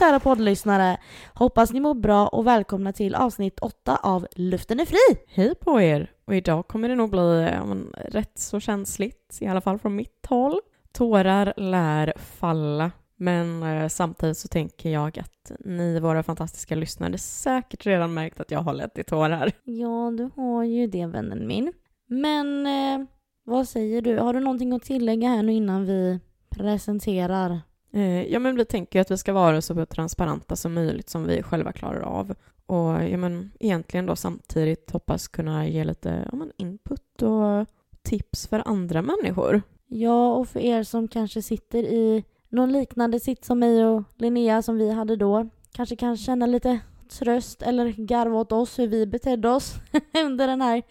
kära poddlyssnare! Hoppas ni mår bra och välkomna till avsnitt 8 av Luften är fri! Hej på er! Och idag kommer det nog bli ja, men, rätt så känsligt, i alla fall från mitt håll. Tårar lär falla, men eh, samtidigt så tänker jag att ni, våra fantastiska lyssnare, säkert redan märkt att jag har lett i tårar. Ja, du har ju det vännen min. Men eh, vad säger du? Har du någonting att tillägga här nu innan vi presenterar? Eh, ja, men vi tänker att vi ska vara så transparenta som möjligt som vi själva klarar av. Och ja, men, egentligen då samtidigt hoppas kunna ge lite ja, men, input och tips för andra människor. Ja, och för er som kanske sitter i någon liknande sitt som mig och Linnea som vi hade då, kanske kan känna lite tröst eller garva åt oss hur vi betedde oss under den här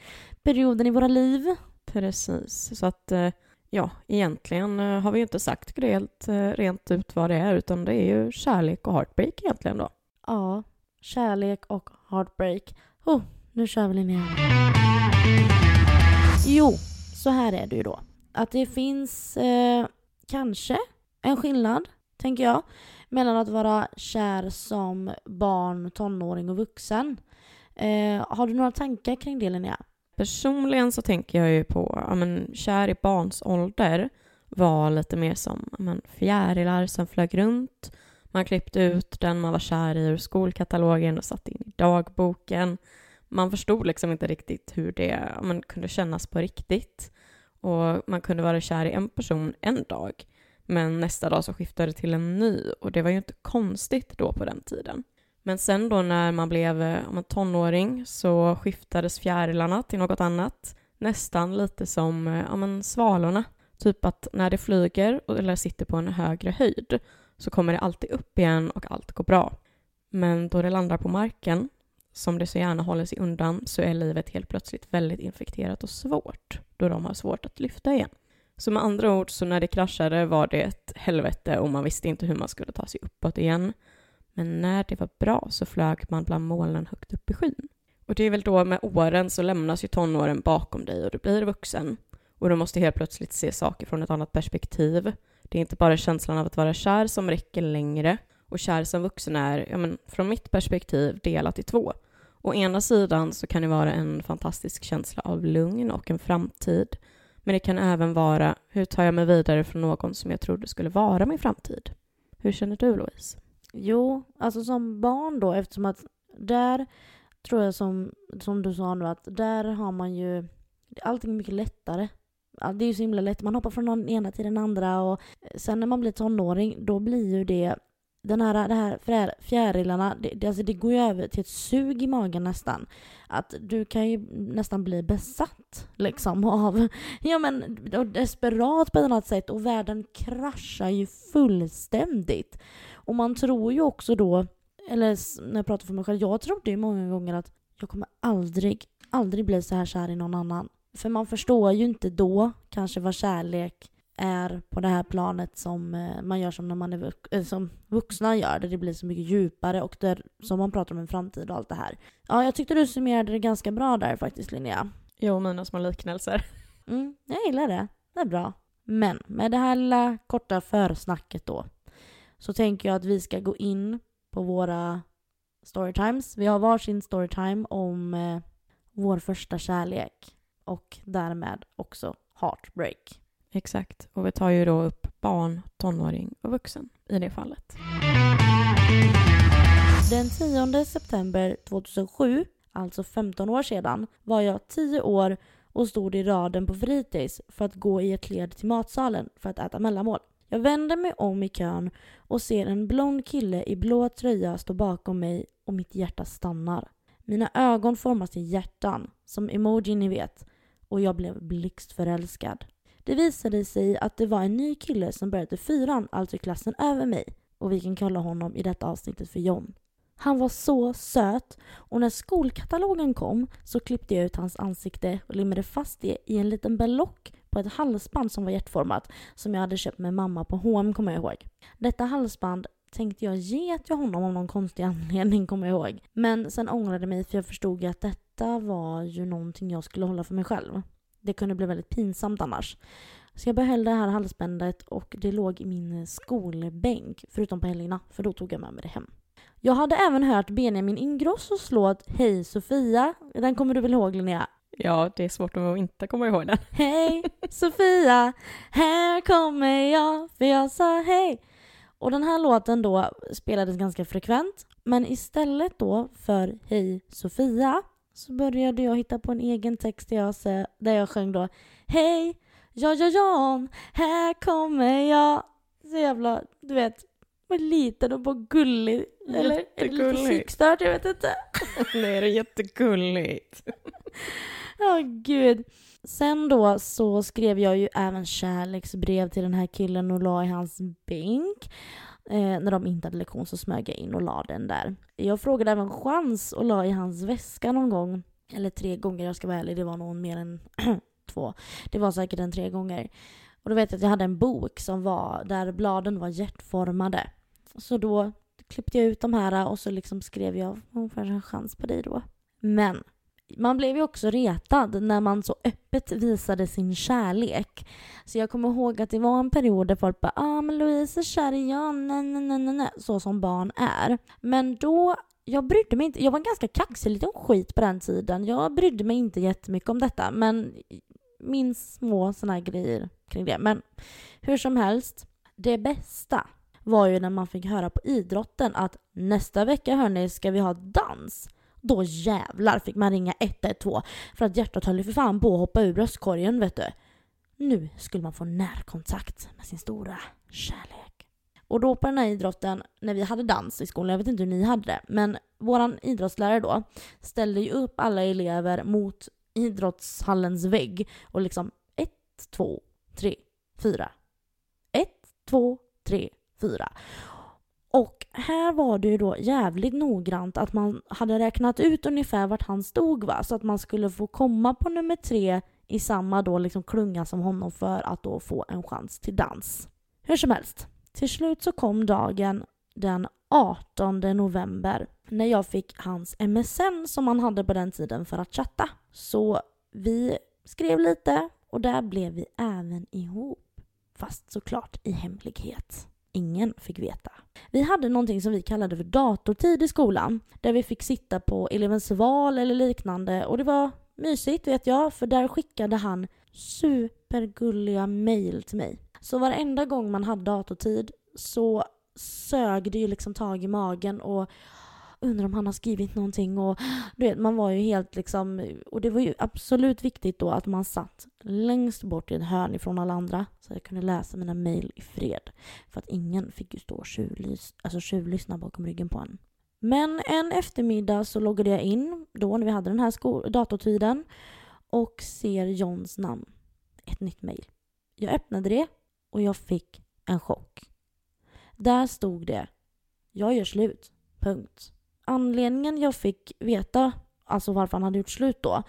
perioden i våra liv. Precis, så att eh, ja, egentligen eh, har vi ju inte sagt helt eh, rent ut vad det är, utan det är ju kärlek och heartbreak egentligen då. Ja, kärlek och heartbreak. Oh, nu kör vi Linnea. Jo, så här är det ju då. Att det finns eh, kanske en skillnad, tänker jag, mellan att vara kär som barn, tonåring och vuxen. Eh, har du några tankar kring det Linnea? Personligen så tänker jag ju på, ja men kär i barns ålder var lite mer som ja, men, fjärilar som flög runt. Man klippte ut den man var kär i ur skolkatalogen och satte in i dagboken. Man förstod liksom inte riktigt hur det ja, men, kunde kännas på riktigt. Och man kunde vara kär i en person en dag, men nästa dag så skiftade det till en ny och det var ju inte konstigt då på den tiden. Men sen då när man blev eh, ja, tonåring så skiftades fjärilarna till något annat. Nästan lite som eh, ja, men svalorna. Typ att när det flyger eller sitter på en högre höjd så kommer det alltid upp igen och allt går bra. Men då det landar på marken, som det så gärna håller sig undan, så är livet helt plötsligt väldigt infekterat och svårt, då de har svårt att lyfta igen. Så med andra ord, så när det kraschade var det ett helvete och man visste inte hur man skulle ta sig uppåt igen. Men när det var bra så flög man bland molnen högt upp i skyn. Och det är väl då med åren så lämnas ju tonåren bakom dig och du blir vuxen. Och du måste helt plötsligt se saker från ett annat perspektiv. Det är inte bara känslan av att vara kär som räcker längre. Och kär som vuxen är, ja men från mitt perspektiv, delat i två. Å ena sidan så kan det vara en fantastisk känsla av lugn och en framtid. Men det kan även vara, hur tar jag mig vidare från någon som jag trodde skulle vara min framtid? Hur känner du Louise? Jo, alltså som barn då eftersom att där tror jag som, som du sa nu att där har man ju allting mycket lättare. Det är ju så himla lätt, man hoppar från den ena till den andra och sen när man blir tonåring då blir ju det den här, det här fjärilarna, det, det, alltså det går ju över till ett sug i magen nästan. Att du kan ju nästan bli besatt liksom av, ja men desperat på ett annat sätt och världen kraschar ju fullständigt. Och man tror ju också då, eller när jag pratar för mig själv, jag trodde ju många gånger att jag kommer aldrig, aldrig bli så här kär i någon annan. För man förstår ju inte då kanske vad kärlek är på det här planet som eh, man gör som när man är äh, som vuxna gör, där det blir så mycket djupare och där som man pratar om en framtid och allt det här. Ja, jag tyckte du summerade det ganska bra där faktiskt Linnea. Jo, mina små liknelser. Mm, jag gillar det. Det är bra. Men med det här lilla korta försnacket då så tänker jag att vi ska gå in på våra storytimes. Vi har varsin storytime om eh, vår första kärlek och därmed också heartbreak. Exakt, och vi tar ju då upp barn, tonåring och vuxen i det fallet. Den 10 september 2007, alltså 15 år sedan, var jag 10 år och stod i raden på fritids för att gå i ett led till matsalen för att äta mellanmål. Jag vänder mig om i kön och ser en blond kille i blå tröja stå bakom mig och mitt hjärta stannar. Mina ögon formas till hjärtan, som emoji ni vet, och jag blev blixtförälskad. Det visade sig att det var en ny kille som började fyran, alltså klassen över mig, och vi kan kalla honom i detta avsnittet för John. Han var så söt och när skolkatalogen kom så klippte jag ut hans ansikte och limmade fast det i en liten berlock på ett halsband som var hjärtformat som jag hade köpt med mamma på H&M kommer jag ihåg. Detta halsband tänkte jag ge till honom av någon konstig anledning kommer jag ihåg. Men sen ångrade jag mig för jag förstod att detta var ju någonting jag skulle hålla för mig själv. Det kunde bli väldigt pinsamt annars. Så jag behöll det här halsbandet och det låg i min skolbänk, förutom på helgerna, för då tog jag med mig det hem. Jag hade även hört Benjamin Ingrossos låt Hej Sofia. Den kommer du väl ihåg Linnea? Ja, det är svårt att inte komma ihåg den. Hej Sofia, här kommer jag för jag sa hej. Och den här låten då spelades ganska frekvent. Men istället då för Hej Sofia så började jag hitta på en egen text där jag, där jag sjöng då Hej, ja ja ja, här kommer jag. Så jävla, du vet, liten och bara gullig. Eller är det lite psykstört? Jag vet inte. Nej, det är jättegulligt. Ja, oh, gud. Sen då så skrev jag ju även kärleksbrev till den här killen och la i hans bänk. Eh, när de inte hade lektion så smög jag in och la den där. Jag frågade även chans och la i hans väska någon gång. Eller tre gånger, jag ska vara ärlig, det var nog mer än två. Det var säkert en tre gånger. Och då vet jag att jag hade en bok som var, där bladen var hjärtformade. Så då klippte jag ut de här och så liksom skrev jag, hon får en chans på dig då. Men man blev ju också retad när man så öppet visade sin kärlek. Så jag kommer ihåg att det var en period där folk bara ah men Louise är kär i Jan, nej, nej, nej, nej, så som barn är. Men då, jag brydde mig inte, jag var ganska kaxig liten skit på den tiden. Jag brydde mig inte jättemycket om detta men minns små såna här grejer kring det. Men hur som helst, det bästa var ju när man fick höra på idrotten att nästa vecka hörni ska vi ha dans. Då jävlar fick man ringa 112 för att hjärtat höll ju för fan på att hoppa ur bröstkorgen vet du. Nu skulle man få närkontakt med sin stora kärlek. Och då på den här idrotten, när vi hade dans i skolan, jag vet inte hur ni hade det, men våran idrottslärare då ställde ju upp alla elever mot idrottshallens vägg och liksom 1, 2, 3, 4. 1, 2, 3, fyra. Och här var det ju då jävligt noggrant att man hade räknat ut ungefär vart han stod va? Så att man skulle få komma på nummer tre i samma då liksom klunga som honom för att då få en chans till dans. Hur som helst, till slut så kom dagen den 18 november när jag fick hans MSN som han hade på den tiden för att chatta. Så vi skrev lite och där blev vi även ihop. Fast såklart i hemlighet. Ingen fick veta. Vi hade någonting som vi kallade för datortid i skolan. Där vi fick sitta på elevens val eller liknande. Och det var mysigt vet jag, för där skickade han supergulliga mail till mig. Så varenda gång man hade datortid så sög det ju liksom tag i magen och undrar om han har skrivit någonting och du vet, man var ju helt liksom, och det var ju absolut viktigt då att man satt längst bort i ett hörn ifrån alla andra så jag kunde läsa mina mejl i fred. För att ingen fick ju stå och tjuvlys, alltså tjuvlyssna bakom ryggen på en. Men en eftermiddag så loggade jag in då när vi hade den här datortiden och ser Johns namn. Ett nytt mejl. Jag öppnade det och jag fick en chock. Där stod det Jag gör slut. Punkt anledningen jag fick veta, alltså varför han hade gjort slut då,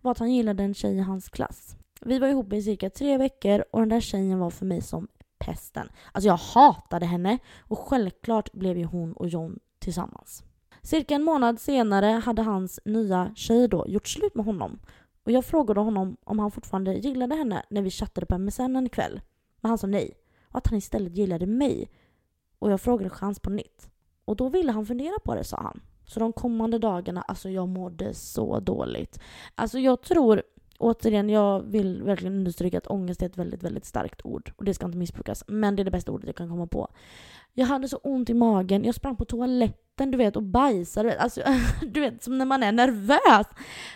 var att han gillade en tjej i hans klass. Vi var ihop i cirka tre veckor och den där tjejen var för mig som pesten. Alltså jag hatade henne och självklart blev ju hon och John tillsammans. Cirka en månad senare hade hans nya tjej då gjort slut med honom. Och jag frågade honom om han fortfarande gillade henne när vi chattade på MSN en kväll. Men han sa nej. Och att han istället gillade mig. Och jag frågade chans på nytt. Och då ville han fundera på det, sa han. Så de kommande dagarna, alltså jag mådde så dåligt. Alltså jag tror, återigen, jag vill verkligen understryka att ångest är ett väldigt, väldigt starkt ord. Och det ska inte missbrukas. Men det är det bästa ordet jag kan komma på. Jag hade så ont i magen, jag sprang på toaletten du vet och bajsade. Alltså, du vet som när man är nervös.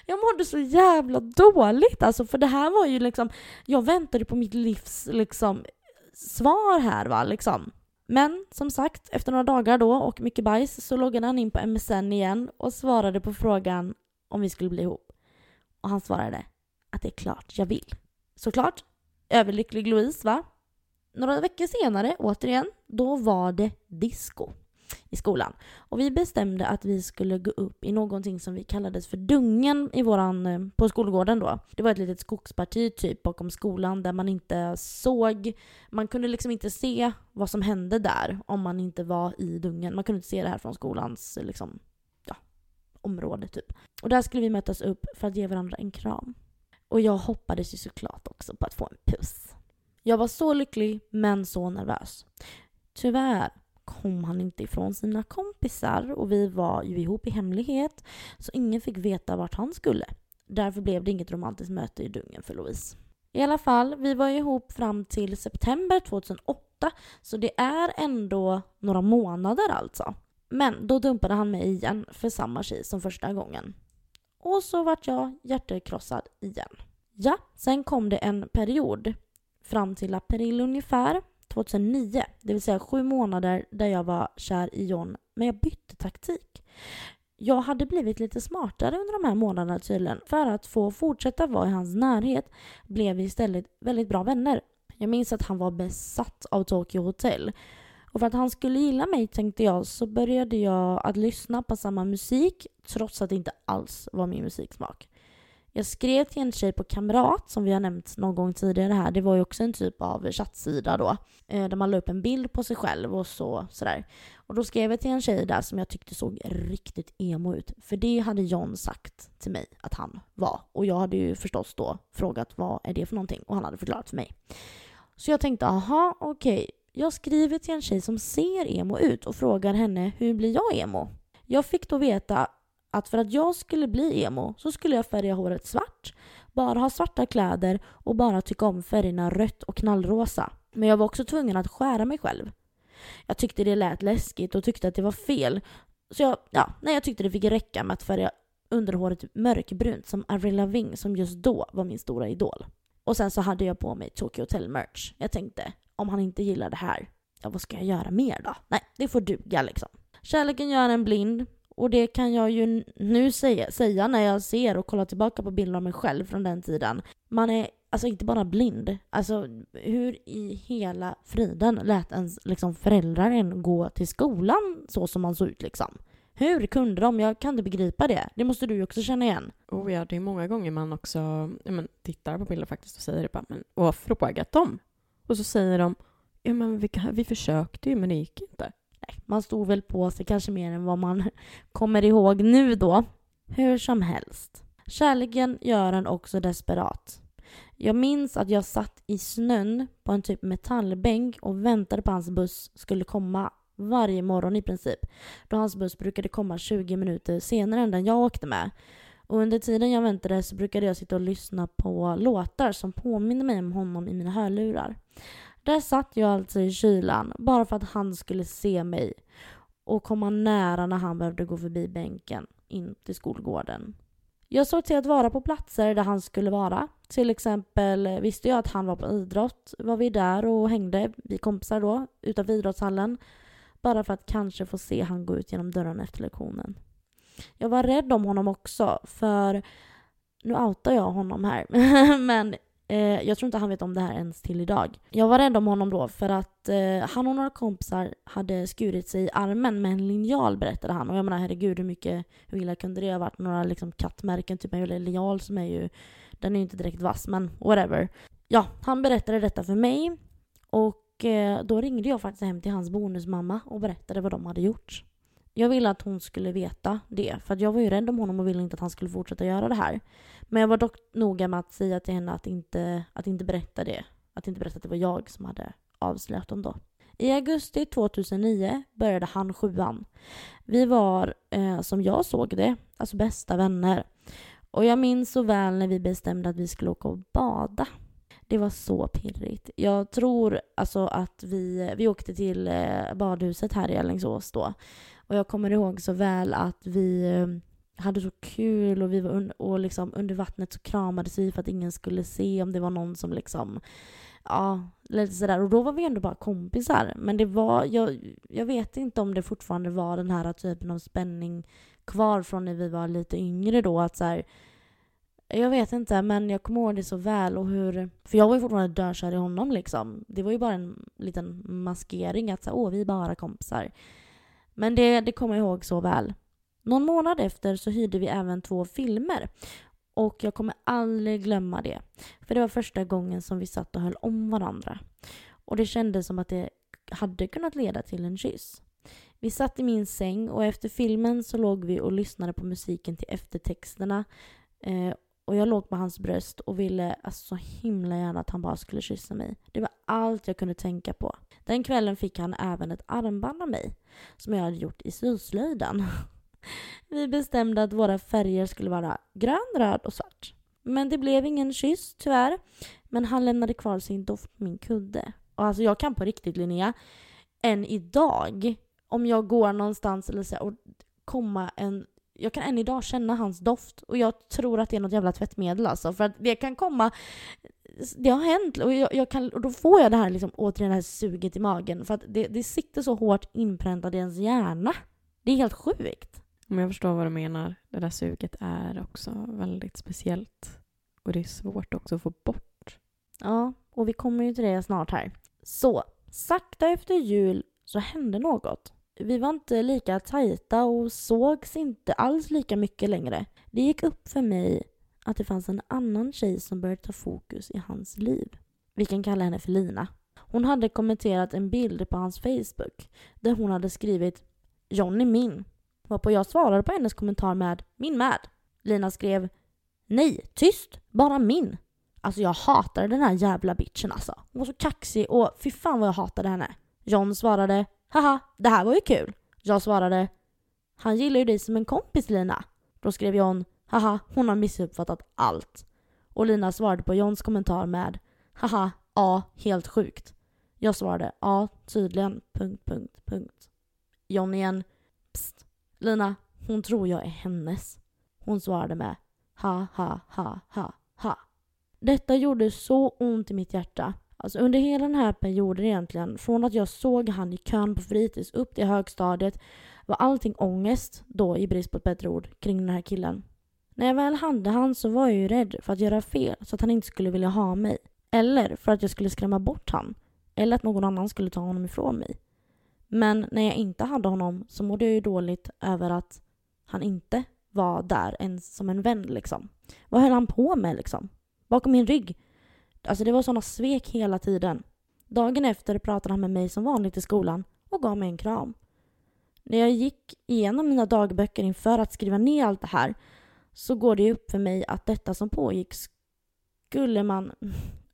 Jag mådde så jävla dåligt alltså för det här var ju liksom, jag väntade på mitt livs liksom svar här va liksom. Men som sagt, efter några dagar då och mycket bajs så loggade han in på MSN igen och svarade på frågan om vi skulle bli ihop. Och han svarade att det är klart jag vill. Såklart, överlycklig Louise va? Några veckor senare, återigen, då var det disco i skolan. Och vi bestämde att vi skulle gå upp i någonting som vi kallades för Dungen i våran, eh, på skolgården då. Det var ett litet skogsparti typ bakom skolan där man inte såg, man kunde liksom inte se vad som hände där om man inte var i Dungen. Man kunde inte se det här från skolans liksom, ja, område typ. Och där skulle vi mötas upp för att ge varandra en kram. Och jag hoppades ju såklart också på att få en puss. Jag var så lycklig men så nervös. Tyvärr kom han inte ifrån sina kompisar och vi var ju ihop i hemlighet så ingen fick veta vart han skulle. Därför blev det inget romantiskt möte i dungen för Louise. I alla fall, vi var ihop fram till september 2008 så det är ändå några månader alltså. Men då dumpade han mig igen för samma tjej som första gången. Och så vart jag hjärtekrossad igen. Ja, sen kom det en period fram till april ungefär 2009, det vill säga sju månader där jag var kär i John, men jag bytte taktik. Jag hade blivit lite smartare under de här månaderna tydligen. För att få fortsätta vara i hans närhet blev vi istället väldigt bra vänner. Jag minns att han var besatt av Tokyo Hotel. Och för att han skulle gilla mig tänkte jag så började jag att lyssna på samma musik trots att det inte alls var min musiksmak. Jag skrev till en tjej på Kamrat, som vi har nämnt någon gång tidigare här. Det var ju också en typ av chattsida då. Eh, där man la upp en bild på sig själv och så, sådär. Och då skrev jag till en tjej där som jag tyckte såg riktigt emo ut. För det hade John sagt till mig att han var. Och jag hade ju förstås då frågat vad är det för någonting? Och han hade förklarat för mig. Så jag tänkte, aha, okej. Okay. Jag skriver till en tjej som ser emo ut och frågar henne hur blir jag emo? Jag fick då veta att för att jag skulle bli emo så skulle jag färga håret svart, bara ha svarta kläder och bara tycka om färgerna rött och knallrosa. Men jag var också tvungen att skära mig själv. Jag tyckte det lät läskigt och tyckte att det var fel. Så jag, ja, nej, jag tyckte det fick räcka med att färga underhåret mörkbrunt som Avril Lavigne som just då var min stora idol. Och sen så hade jag på mig Tokyo Hotel merch. Jag tänkte, om han inte gillar det här, ja vad ska jag göra mer då? Nej, det får duga liksom. Kärleken gör en blind och det kan jag ju nu säga, säga när jag ser och kollar tillbaka på bilder av mig själv från den tiden. Man är alltså inte bara blind. Alltså hur i hela friden lät ens liksom, föräldrar en gå till skolan så som man såg ut liksom? Hur kunde de? Jag kan inte begripa det. Det måste du ju också känna igen. Oh ja, det är många gånger man också ja, men, tittar på bilder faktiskt och säger det bara, men, och har frågat dem. Och så säger de, ja men vi, vi försökte ju men det gick inte. Man stod väl på sig kanske mer än vad man kommer ihåg nu då. Hur som helst. Kärleken gör en också desperat. Jag minns att jag satt i snön på en typ metallbänk och väntade på hans buss skulle komma varje morgon i princip. Då hans buss brukade komma 20 minuter senare än den jag åkte med. Och under tiden jag väntade så brukade jag sitta och lyssna på låtar som påminner mig om honom i mina hörlurar. Där satt jag alltså i kylan bara för att han skulle se mig och komma nära när han behövde gå förbi bänken in till skolgården. Jag såg till att vara på platser där han skulle vara. Till exempel eh, visste jag att han var på idrott. Var vi där och hängde, vi kompisar då, utanför idrottshallen. Bara för att kanske få se han gå ut genom dörren efter lektionen. Jag var rädd om honom också, för nu outar jag honom här. Men Eh, jag tror inte han vet om det här ens till idag. Jag var rädd om honom då för att eh, han och några kompisar hade skurit sig i armen med en linjal berättade han. Och jag menar herregud hur mycket, hur illa kunde det ha varit? Några liksom kattmärken, typ en linjal som är ju, den är ju inte direkt vass men whatever. Ja, han berättade detta för mig och eh, då ringde jag faktiskt hem till hans bonusmamma och berättade vad de hade gjort. Jag ville att hon skulle veta det, för jag var ju rädd om honom och ville inte att han skulle fortsätta göra det här. Men jag var dock noga med att säga till henne att inte, att inte berätta det. Att inte berätta att det var jag som hade avslöjat dem då. I augusti 2009 började han sjuan. Vi var, eh, som jag såg det, alltså bästa vänner. Och jag minns så väl när vi bestämde att vi skulle åka och bada. Det var så pirrigt. Jag tror alltså att vi, vi åkte till eh, badhuset här i Alingsås då. Och jag kommer ihåg så väl att vi eh, hade så kul och vi var un och liksom under vattnet så kramades vi för att ingen skulle se om det var någon som liksom ja, lite sådär. Och då var vi ändå bara kompisar. Men det var, jag, jag vet inte om det fortfarande var den här typen av spänning kvar från när vi var lite yngre då. Att så här, jag vet inte, men jag kommer ihåg det så väl. Och hur, för jag var ju fortfarande dökär i honom liksom. Det var ju bara en liten maskering att så åh, vi är bara kompisar. Men det, det kommer jag ihåg så väl. Någon månad efter så hyrde vi även två filmer. Och jag kommer aldrig glömma det. För det var första gången som vi satt och höll om varandra. Och det kändes som att det hade kunnat leda till en kyss. Vi satt i min säng och efter filmen så låg vi och lyssnade på musiken till eftertexterna. Eh, och jag låg på hans bröst och ville alltså, så himla gärna att han bara skulle kyssa mig. Det var allt jag kunde tänka på. Den kvällen fick han även ett armband av mig som jag hade gjort i syslöjden. Vi bestämde att våra färger skulle vara grön, röd och svart. Men det blev ingen kyss tyvärr. Men han lämnade kvar sin doft på min kudde. Och alltså jag kan på riktigt Linnea, än idag, om jag går någonstans eller så, och komma en jag kan än idag känna hans doft och jag tror att det är något jävla tvättmedel alltså. För att det kan komma... Det har hänt och, jag, jag kan, och då får jag det här liksom, återigen det här suget i magen. För att det, det sitter så hårt inpräntat i ens hjärna. Det är helt sjukt. Om jag förstår vad du menar. Det där suget är också väldigt speciellt. Och det är svårt också att få bort. Ja, och vi kommer ju till det snart här. Så, sakta efter jul så hände något. Vi var inte lika tajta och sågs inte alls lika mycket längre. Det gick upp för mig att det fanns en annan tjej som började ta fokus i hans liv. Vi kan kalla henne för Lina. Hon hade kommenterat en bild på hans Facebook där hon hade skrivit “John är min” varpå jag svarade på hennes kommentar med “min med”. Lina skrev “Nej, tyst, bara min”. Alltså jag hatade den här jävla bitchen alltså. Hon var så kaxig och fy fan vad jag hatade henne. John svarade Haha, det här var ju kul. Jag svarade Han gillar ju dig som en kompis Lina. Då skrev John Haha, hon har missuppfattat allt. Och Lina svarade på Johns kommentar med Haha, ja, helt sjukt. Jag svarade ja, tydligen, punkt, punkt, punkt. John igen Psst, Lina, hon tror jag är hennes. Hon svarade med ha, ha, ha, ha, ha. Detta gjorde så ont i mitt hjärta Alltså under hela den här perioden egentligen, från att jag såg han i kön på fritids upp till högstadiet, var allting ångest, då i brist på ett bättre ord, kring den här killen. När jag väl hade han så var jag ju rädd för att göra fel så att han inte skulle vilja ha mig. Eller för att jag skulle skrämma bort han. Eller att någon annan skulle ta honom ifrån mig. Men när jag inte hade honom så mådde jag ju dåligt över att han inte var där ens som en vän liksom. Vad höll han på med liksom? Bakom min rygg? Alltså det var såna svek hela tiden. Dagen efter pratade han med mig som vanligt i skolan och gav mig en kram. När jag gick igenom mina dagböcker inför att skriva ner allt det här så går det upp för mig att detta som pågick skulle man,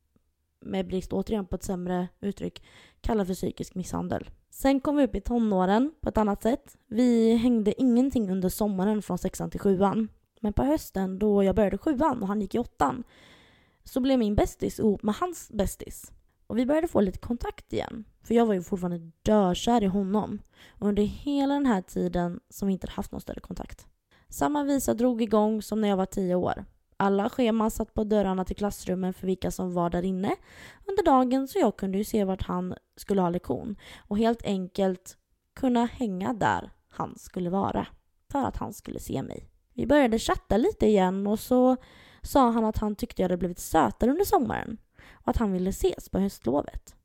med brist återigen på ett sämre uttryck, kalla för psykisk misshandel. Sen kom vi upp i tonåren på ett annat sätt. Vi hängde ingenting under sommaren från sexan till sjuan. Men på hösten då jag började sjuan och han gick i åttan så blev min bästis ihop med hans bästis. Och vi började få lite kontakt igen. För jag var ju fortfarande dökär i honom. Och under hela den här tiden som vi inte haft någon större kontakt. Samma visa drog igång som när jag var tio år. Alla scheman satt på dörrarna till klassrummen för vilka som var där inne under dagen så jag kunde ju se vart han skulle ha lektion. Och helt enkelt kunna hänga där han skulle vara. För att han skulle se mig. Vi började chatta lite igen och så sa han att han tyckte jag hade blivit sötare under sommaren och att han ville ses på höstlovet.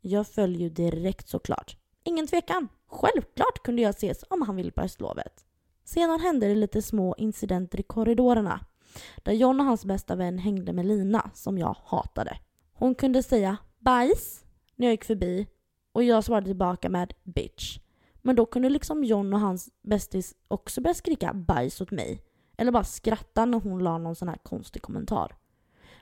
Jag föll ju direkt såklart. Ingen tvekan. Självklart kunde jag ses om han ville på höstlovet. Sedan hände det lite små incidenter i korridorerna där John och hans bästa vän hängde med Lina, som jag hatade. Hon kunde säga bajs när jag gick förbi och jag svarade tillbaka med bitch. Men då kunde liksom John och hans bästis också börja skrika bajs åt mig eller bara skratta när hon la någon sån här konstig kommentar.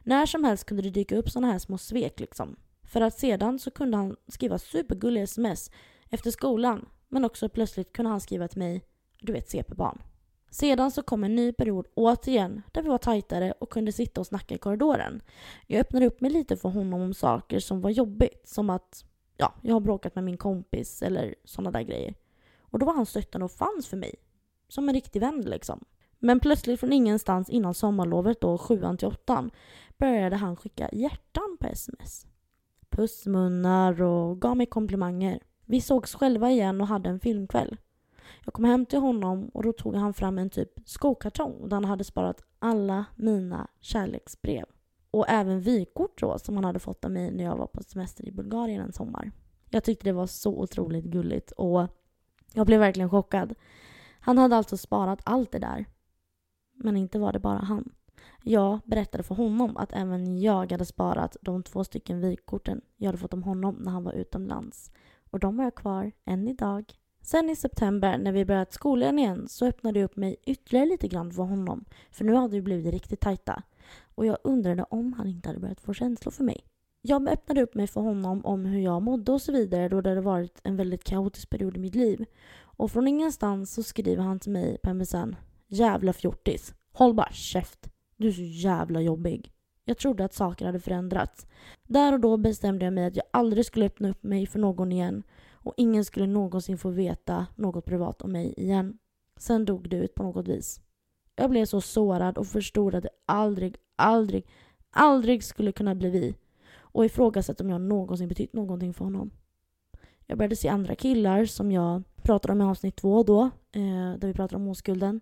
När som helst kunde det dyka upp såna här små svek liksom. För att sedan så kunde han skriva supergulliga sms efter skolan. Men också plötsligt kunde han skriva till mig, du vet CP-barn. Sedan så kom en ny period återigen där vi var tajtare och kunde sitta och snacka i korridoren. Jag öppnade upp mig lite för honom om saker som var jobbigt. Som att ja, jag har bråkat med min kompis eller sådana där grejer. Och då var han stöttande och fanns för mig. Som en riktig vän liksom. Men plötsligt från ingenstans innan sommarlovet då, sjuan till åttan, började han skicka hjärtan på sms. Pussmunnar och gav mig komplimanger. Vi sågs själva igen och hade en filmkväll. Jag kom hem till honom och då tog han fram en typ skokartong där han hade sparat alla mina kärleksbrev. Och även vykort då som han hade fått av mig när jag var på semester i Bulgarien en sommar. Jag tyckte det var så otroligt gulligt och jag blev verkligen chockad. Han hade alltså sparat allt det där men inte var det bara han. Jag berättade för honom att även jag hade sparat de två stycken vykorten jag hade fått om honom när han var utomlands. Och de har jag kvar än idag. Sen i september när vi börjat skolan igen så öppnade jag upp mig ytterligare lite grann för honom. För nu hade vi blivit riktigt tajta. Och jag undrade om han inte hade börjat få känslor för mig. Jag öppnade upp mig för honom om hur jag mådde och så vidare då det hade varit en väldigt kaotisk period i mitt liv. Och från ingenstans så skriver han till mig på MSN. Jävla fjortis. Håll bara käft. Du är så jävla jobbig. Jag trodde att saker hade förändrats. Där och då bestämde jag mig att jag aldrig skulle öppna upp mig för någon igen och ingen skulle någonsin få veta något privat om mig igen. Sen dog det ut på något vis. Jag blev så sårad och förstod att det aldrig, aldrig, aldrig skulle kunna bli vi och ifrågasatte om jag någonsin betytt någonting för honom. Jag började se andra killar som jag pratade om i avsnitt två då, eh, där vi pratade om oskulden.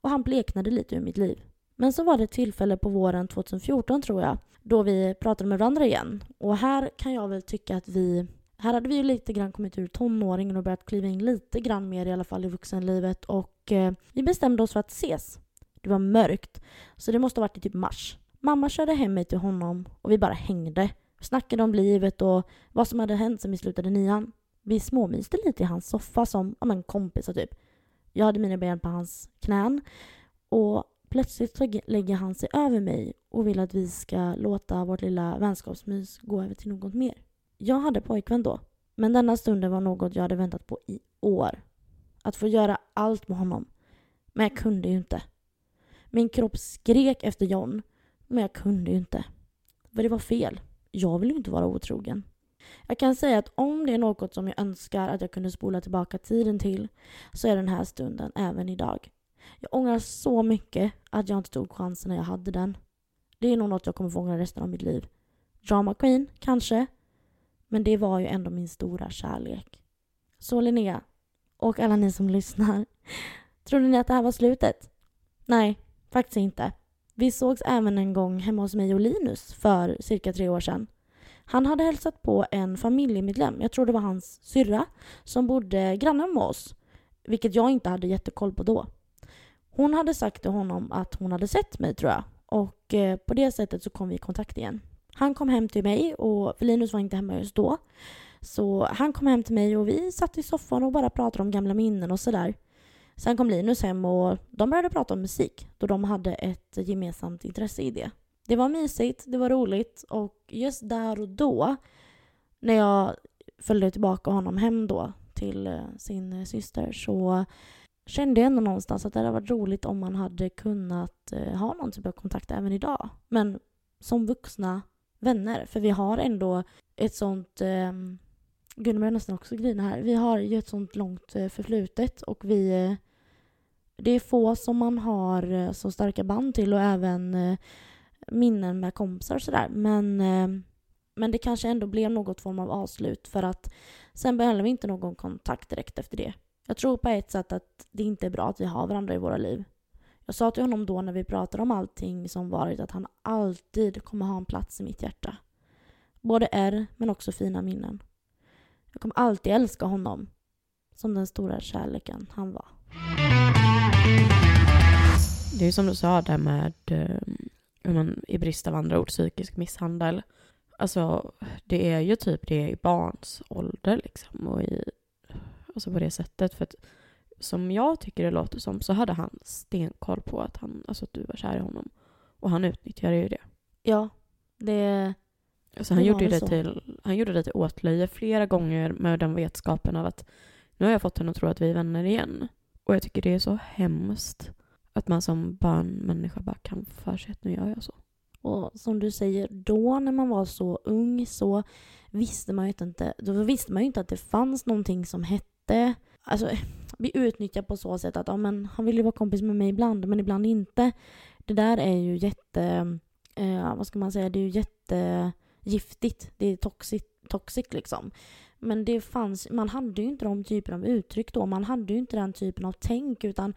Och han bleknade lite ur mitt liv. Men så var det ett tillfälle på våren 2014 tror jag, då vi pratade med varandra igen. Och här kan jag väl tycka att vi här hade vi ju lite grann kommit ur tonåringen och börjat kliva in lite grann mer i alla fall i vuxenlivet och eh, vi bestämde oss för att ses. Det var mörkt, så det måste ha varit i typ mars. Mamma körde hem mig till honom och vi bara hängde. Snackade om livet och vad som hade hänt sen vi slutade nian. Vi småmyste lite i hans soffa som ja, men kompisar typ. Jag hade mina ben på hans knän och plötsligt så lägger han sig över mig och vill att vi ska låta vårt lilla vänskapsmys gå över till något mer. Jag hade pojkvän då, men denna stunden var något jag hade väntat på i år. Att få göra allt med honom. Men jag kunde ju inte. Min kropp skrek efter John, men jag kunde ju inte. För det var fel. Jag vill ju inte vara otrogen. Jag kan säga att om det är något som jag önskar att jag kunde spola tillbaka tiden till så är den här stunden även idag. Jag ångrar så mycket att jag inte tog chansen när jag hade den. Det är nog något jag kommer få ångra resten av mitt liv. Drama Queen, kanske. Men det var ju ändå min stora kärlek. Så Linnea, och alla ni som lyssnar. Trodde ni att det här var slutet? Nej, faktiskt inte. Vi sågs även en gång hemma hos mig och Linus för cirka tre år sedan. Han hade hälsat på en familjemedlem, jag tror det var hans syrra, som bodde grannar med oss. Vilket jag inte hade jättekoll på då. Hon hade sagt till honom att hon hade sett mig tror jag. Och eh, på det sättet så kom vi i kontakt igen. Han kom hem till mig, och för Linus var inte hemma just då. Så han kom hem till mig och vi satt i soffan och bara pratade om gamla minnen och sådär. Sen kom Linus hem och de började prata om musik då de hade ett gemensamt intresse i det. Det var mysigt, det var roligt och just där och då när jag följde tillbaka honom hem då till eh, sin eh, syster så kände jag ändå någonstans att det hade varit roligt om man hade kunnat eh, ha någon typ av kontakt även idag. Men som vuxna vänner. För vi har ändå ett sånt... Eh, Gud, nu börjar nästan också grina här. Vi har ju ett sånt långt förflutet och vi... Det är få som man har så starka band till och även eh, minnen med kompisar och sådär. Men, eh, men det kanske ändå blev något form av avslut för att sen behöll vi inte någon kontakt direkt efter det. Jag tror på ett sätt att det inte är bra att vi har varandra i våra liv. Jag sa till honom då när vi pratade om allting som varit att han alltid kommer ha en plats i mitt hjärta. Både är men också fina minnen. Jag kommer alltid älska honom som den stora kärleken han var. Det är som du sa där med, eh, eh, i brist av andra ord, psykisk misshandel. Alltså, det är ju typ det i barns ålder liksom och i, alltså på det sättet. För att som jag tycker det låter som så hade han stenkoll på att, han, alltså att du var kär i honom. Och han utnyttjade ju det. Ja, det... Alltså han, det gjorde det till, han gjorde det till åtlöje flera gånger med den vetskapen av att nu har jag fått henne att tro att vi är vänner igen. Och jag tycker det är så hemskt att man som barnmänniska bara kan få för sig att nu gör jag så. Och som du säger, då när man var så ung så visste man ju inte, då visste man ju inte att det fanns någonting som hette Alltså, vi utnyttjar på så sätt att ja, men, han vill ju vara kompis med mig ibland, men ibland inte. Det där är ju jätte... Eh, vad ska man säga? Det är ju jättegiftigt. Det är toxic, toxic liksom. Men det fanns, man hade ju inte de typerna av uttryck då. Man hade ju inte den typen av tänk utan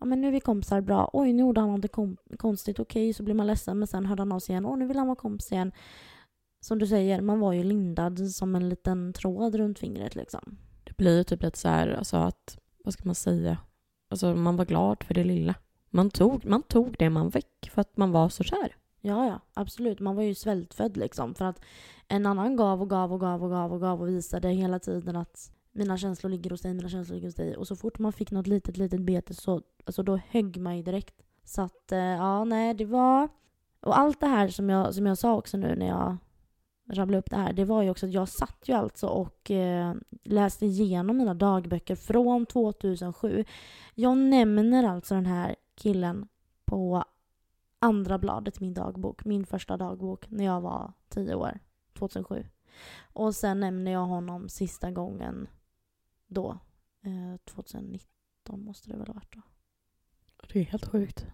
ja men nu är vi kompisar, bra. Oj, nu gjorde han något kom konstigt, okej, okay, så blir man ledsen men sen hörde han av sig igen. Åh, nu vill han vara kompis igen. Som du säger, man var ju lindad som en liten tråd runt fingret liksom blir typ lite så här, alltså att, vad ska man säga, alltså man var glad för det lilla. Man tog, man tog det man fick för att man var så kär. Ja, ja, absolut. Man var ju svältfödd liksom. För att en annan gav och gav och gav och gav och gav och visade hela tiden att mina känslor ligger hos dig, mina känslor ligger hos dig. Och så fort man fick något litet, litet bete så alltså då högg man ju direkt. Så att, eh, ja, nej, det var... Och allt det här som jag, som jag sa också nu när jag rabblade upp det här, det var ju också att jag satt ju alltså och eh, läste igenom mina dagböcker från 2007. Jag nämner alltså den här killen på andra bladet i min dagbok, min första dagbok, när jag var tio år, 2007. Och sen nämner jag honom sista gången då, eh, 2019 måste det väl ha varit då. Det är helt sjukt.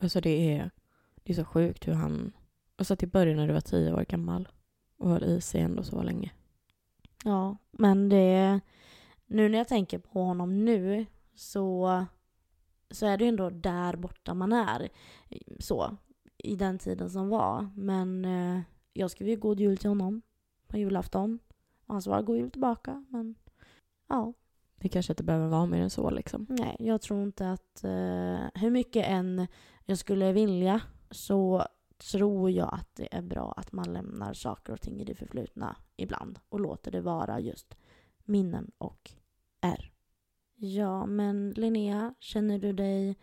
Alltså det är, det är så sjukt hur han... Alltså det började när du var tio år gammal och höll i sig ändå så länge. Ja, men det... Nu när jag tänker på honom nu så, så är det ju ändå där borta man är. Så, i den tiden som var. Men eh, jag skrev ju god jul till honom på julafton. Och han svarade god jul tillbaka, men ja. Det kanske inte behöver vara mer än så liksom. Nej, jag tror inte att... Eh, hur mycket än jag skulle vilja så tror jag att det är bra att man lämnar saker och ting i det förflutna ibland och låter det vara just minnen och är. Ja, men Linnea, känner du dig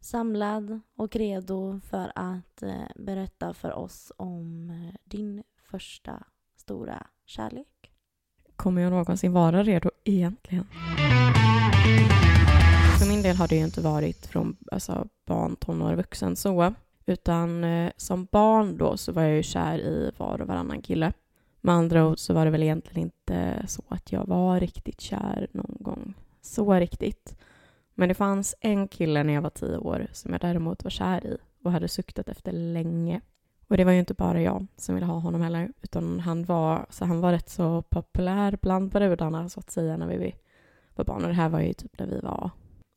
samlad och redo för att eh, berätta för oss om eh, din första stora kärlek? Kommer jag någonsin vara redo egentligen? För min del har det ju inte varit från alltså, barn, tonår, vuxen så. Utan eh, som barn då så var jag ju kär i var och varannan kille. Med andra ord så var det väl egentligen inte så att jag var riktigt kär någon gång. Så riktigt. Men det fanns en kille när jag var tio år som jag däremot var kär i och hade suktat efter länge. Och det var ju inte bara jag som ville ha honom heller, utan han var, så han var rätt så populär bland brudarna så att säga när vi var barn. Och det här var ju typ när vi var,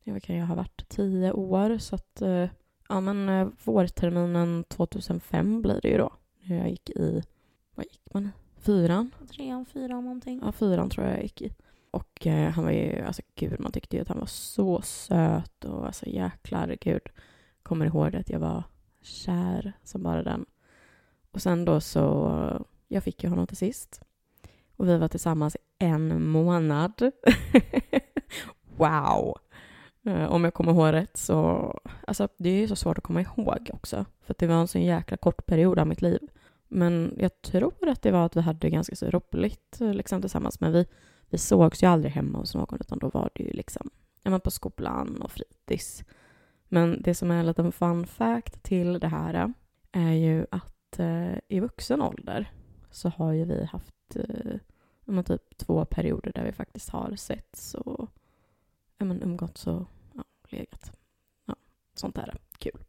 jag kan jag ha varit tio år, så att eh, ja men eh, vårterminen 2005 blir det ju då. När jag gick i, vad gick man i? Fyran? Trean, fyran någonting. Ja, fyran tror jag jag gick i. Och eh, han var ju, alltså gud, man tyckte ju att han var så söt och alltså jäklar, gud. Kommer ihåg att jag var kär som bara den. Och sen då så, jag fick ju honom till sist. Och vi var tillsammans i en månad. wow! Eh, om jag kommer ihåg rätt så, alltså det är ju så svårt att komma ihåg också. För att det var en så jäkla kort period av mitt liv. Men jag tror att det var att vi hade ganska så roligt eh, liksom, tillsammans. Men vi, vi sågs ju aldrig hemma hos någon utan då var det ju liksom ja, på skolan och fritids. Men det som är en liten fun fact till det här eh, är ju att eh, i vuxen ålder så har ju vi haft eh, typ två perioder där vi faktiskt har setts och men umgåtts och ja, legat. Ja, sånt där. Kul.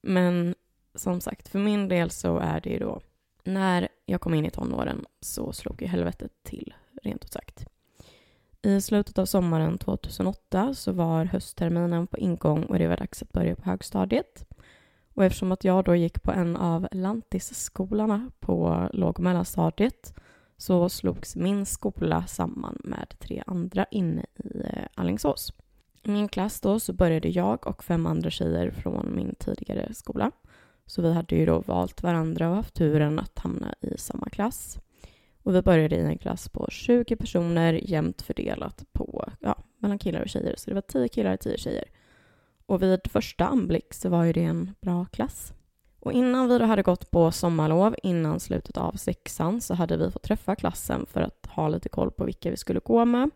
Men som sagt, för min del så är det ju då när jag kom in i tonåren så slog ju helvetet till, rent ut sagt. I slutet av sommaren 2008 så var höstterminen på ingång och det var dags att börja på högstadiet. Och eftersom att jag då gick på en av lantisskolorna på låg och mellanstadiet så slogs min skola samman med tre andra inne i eh, Allingsås. I min klass då så började jag och fem andra tjejer från min tidigare skola. Så vi hade ju då valt varandra och haft turen att hamna i samma klass. Och vi började i en klass på 20 personer jämnt fördelat på, ja, mellan killar och tjejer. Så det var 10 killar och 10 tjejer. Och vid första anblick så var ju det en bra klass. Och innan vi då hade gått på sommarlov, innan slutet av sexan, så hade vi fått träffa klassen för att ha lite koll på vilka vi skulle gå med.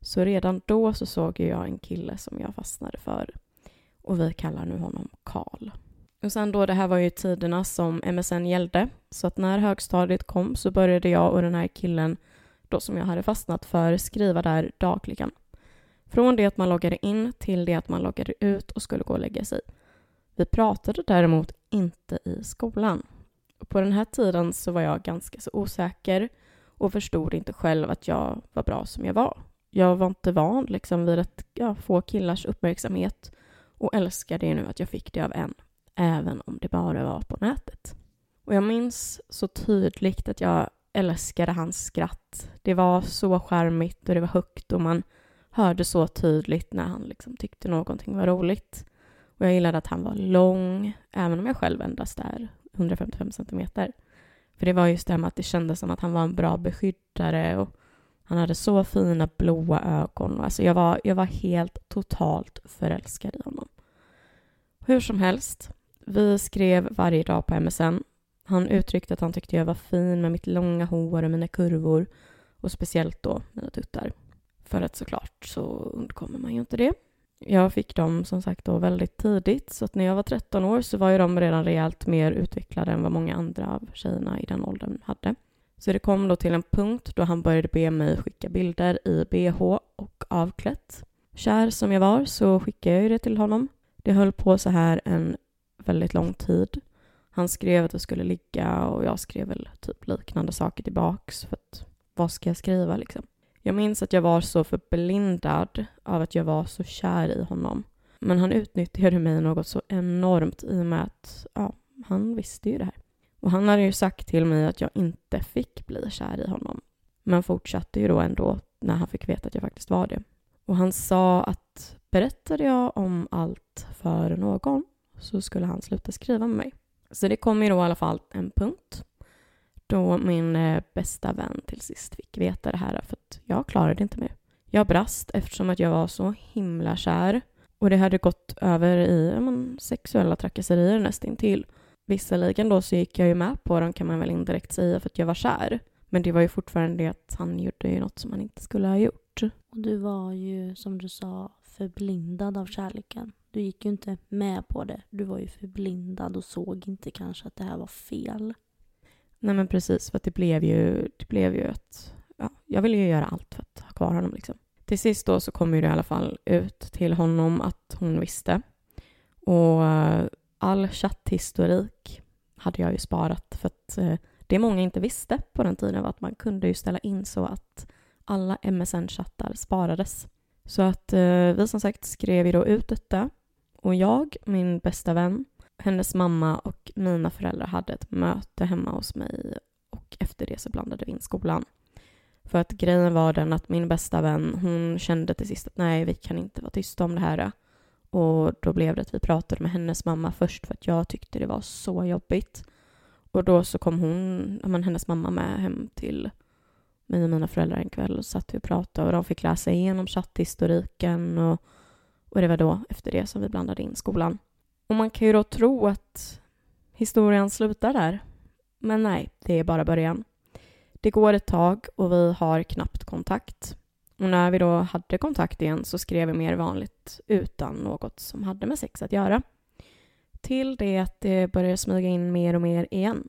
Så redan då så såg jag en kille som jag fastnade för. Och vi kallar nu honom Karl. Och sen då, det här var ju tiderna som MSN gällde. Så att när högstadiet kom så började jag och den här killen, då som jag hade fastnat för, skriva där dagligen. Från det att man loggade in till det att man loggade ut och skulle gå och lägga sig. Vi pratade däremot inte i skolan. Och på den här tiden så var jag ganska så osäker och förstod inte själv att jag var bra som jag var. Jag var inte van liksom vid att ja, få killars uppmärksamhet och älskade ju nu att jag fick det av en, även om det bara var på nätet. Och jag minns så tydligt att jag älskade hans skratt. Det var så charmigt och det var högt och man hörde så tydligt när han liksom tyckte någonting var roligt. Och jag gillade att han var lång, även om jag själv endast är 155 centimeter. För det var just det här med att det kändes som att han var en bra beskyddare och han hade så fina blåa ögon. Alltså jag, var, jag var helt totalt förälskad i honom. Hur som helst, vi skrev varje dag på MSN Han uttryckte att han tyckte jag var fin med mitt långa hår och mina kurvor och speciellt då mina tuttar. För att såklart så undkommer man ju inte det. Jag fick dem som sagt då väldigt tidigt så att när jag var 13 år så var ju de redan rejält mer utvecklade än vad många andra av tjejerna i den åldern hade. Så det kom då till en punkt då han började be mig skicka bilder i bh och avklätt. Kär som jag var så skickade jag ju det till honom. Det höll på så här en väldigt lång tid. Han skrev att vi skulle ligga och jag skrev väl typ liknande saker tillbaks för att vad ska jag skriva liksom? Jag minns att jag var så förblindad av att jag var så kär i honom. Men han utnyttjade mig något så enormt i och med att ja, han visste ju det här. Och han hade ju sagt till mig att jag inte fick bli kär i honom. Men fortsatte ju då ändå när han fick veta att jag faktiskt var det. Och han sa att berättade jag om allt för någon så skulle han sluta skriva med mig. Så det kom ju då i alla fall en punkt då min eh, bästa vän till sist fick veta det här för att jag klarade inte mer. Jag brast eftersom att jag var så himla kär och det hade gått över i men, sexuella trakasserier nästintill. Visserligen då så gick jag ju med på dem kan man väl indirekt säga för att jag var kär. Men det var ju fortfarande det att han gjorde ju något som han inte skulle ha gjort. Och du var ju som du sa förblindad av kärleken. Du gick ju inte med på det. Du var ju förblindad och såg inte kanske att det här var fel. Nej men precis, för att det blev ju, det blev ju att, Ja, jag ville ju göra allt för att ha kvar honom liksom. Till sist då så kom ju det i alla fall ut till honom att hon visste. Och eh, all chatthistorik hade jag ju sparat för att eh, det många inte visste på den tiden var att man kunde ju ställa in så att alla MSN-chattar sparades. Så att eh, vi som sagt skrev ju då ut detta och jag, min bästa vän, hennes mamma och mina föräldrar hade ett möte hemma hos mig och efter det så blandade vi in skolan. För att grejen var den att min bästa vän, hon kände till sist att nej, vi kan inte vara tysta om det här. Och då blev det att vi pratade med hennes mamma först för att jag tyckte det var så jobbigt. Och då så kom hon, men hennes mamma med hem till mig och mina föräldrar en kväll och satt vi och pratade och de fick läsa igenom chatthistoriken och, och det var då efter det som vi blandade in skolan. Och man kan ju då tro att historien slutar där. Men nej, det är bara början. Det går ett tag och vi har knappt kontakt. Och när vi då hade kontakt igen så skrev vi mer vanligt utan något som hade med sex att göra. Till det att det började smyga in mer och mer igen.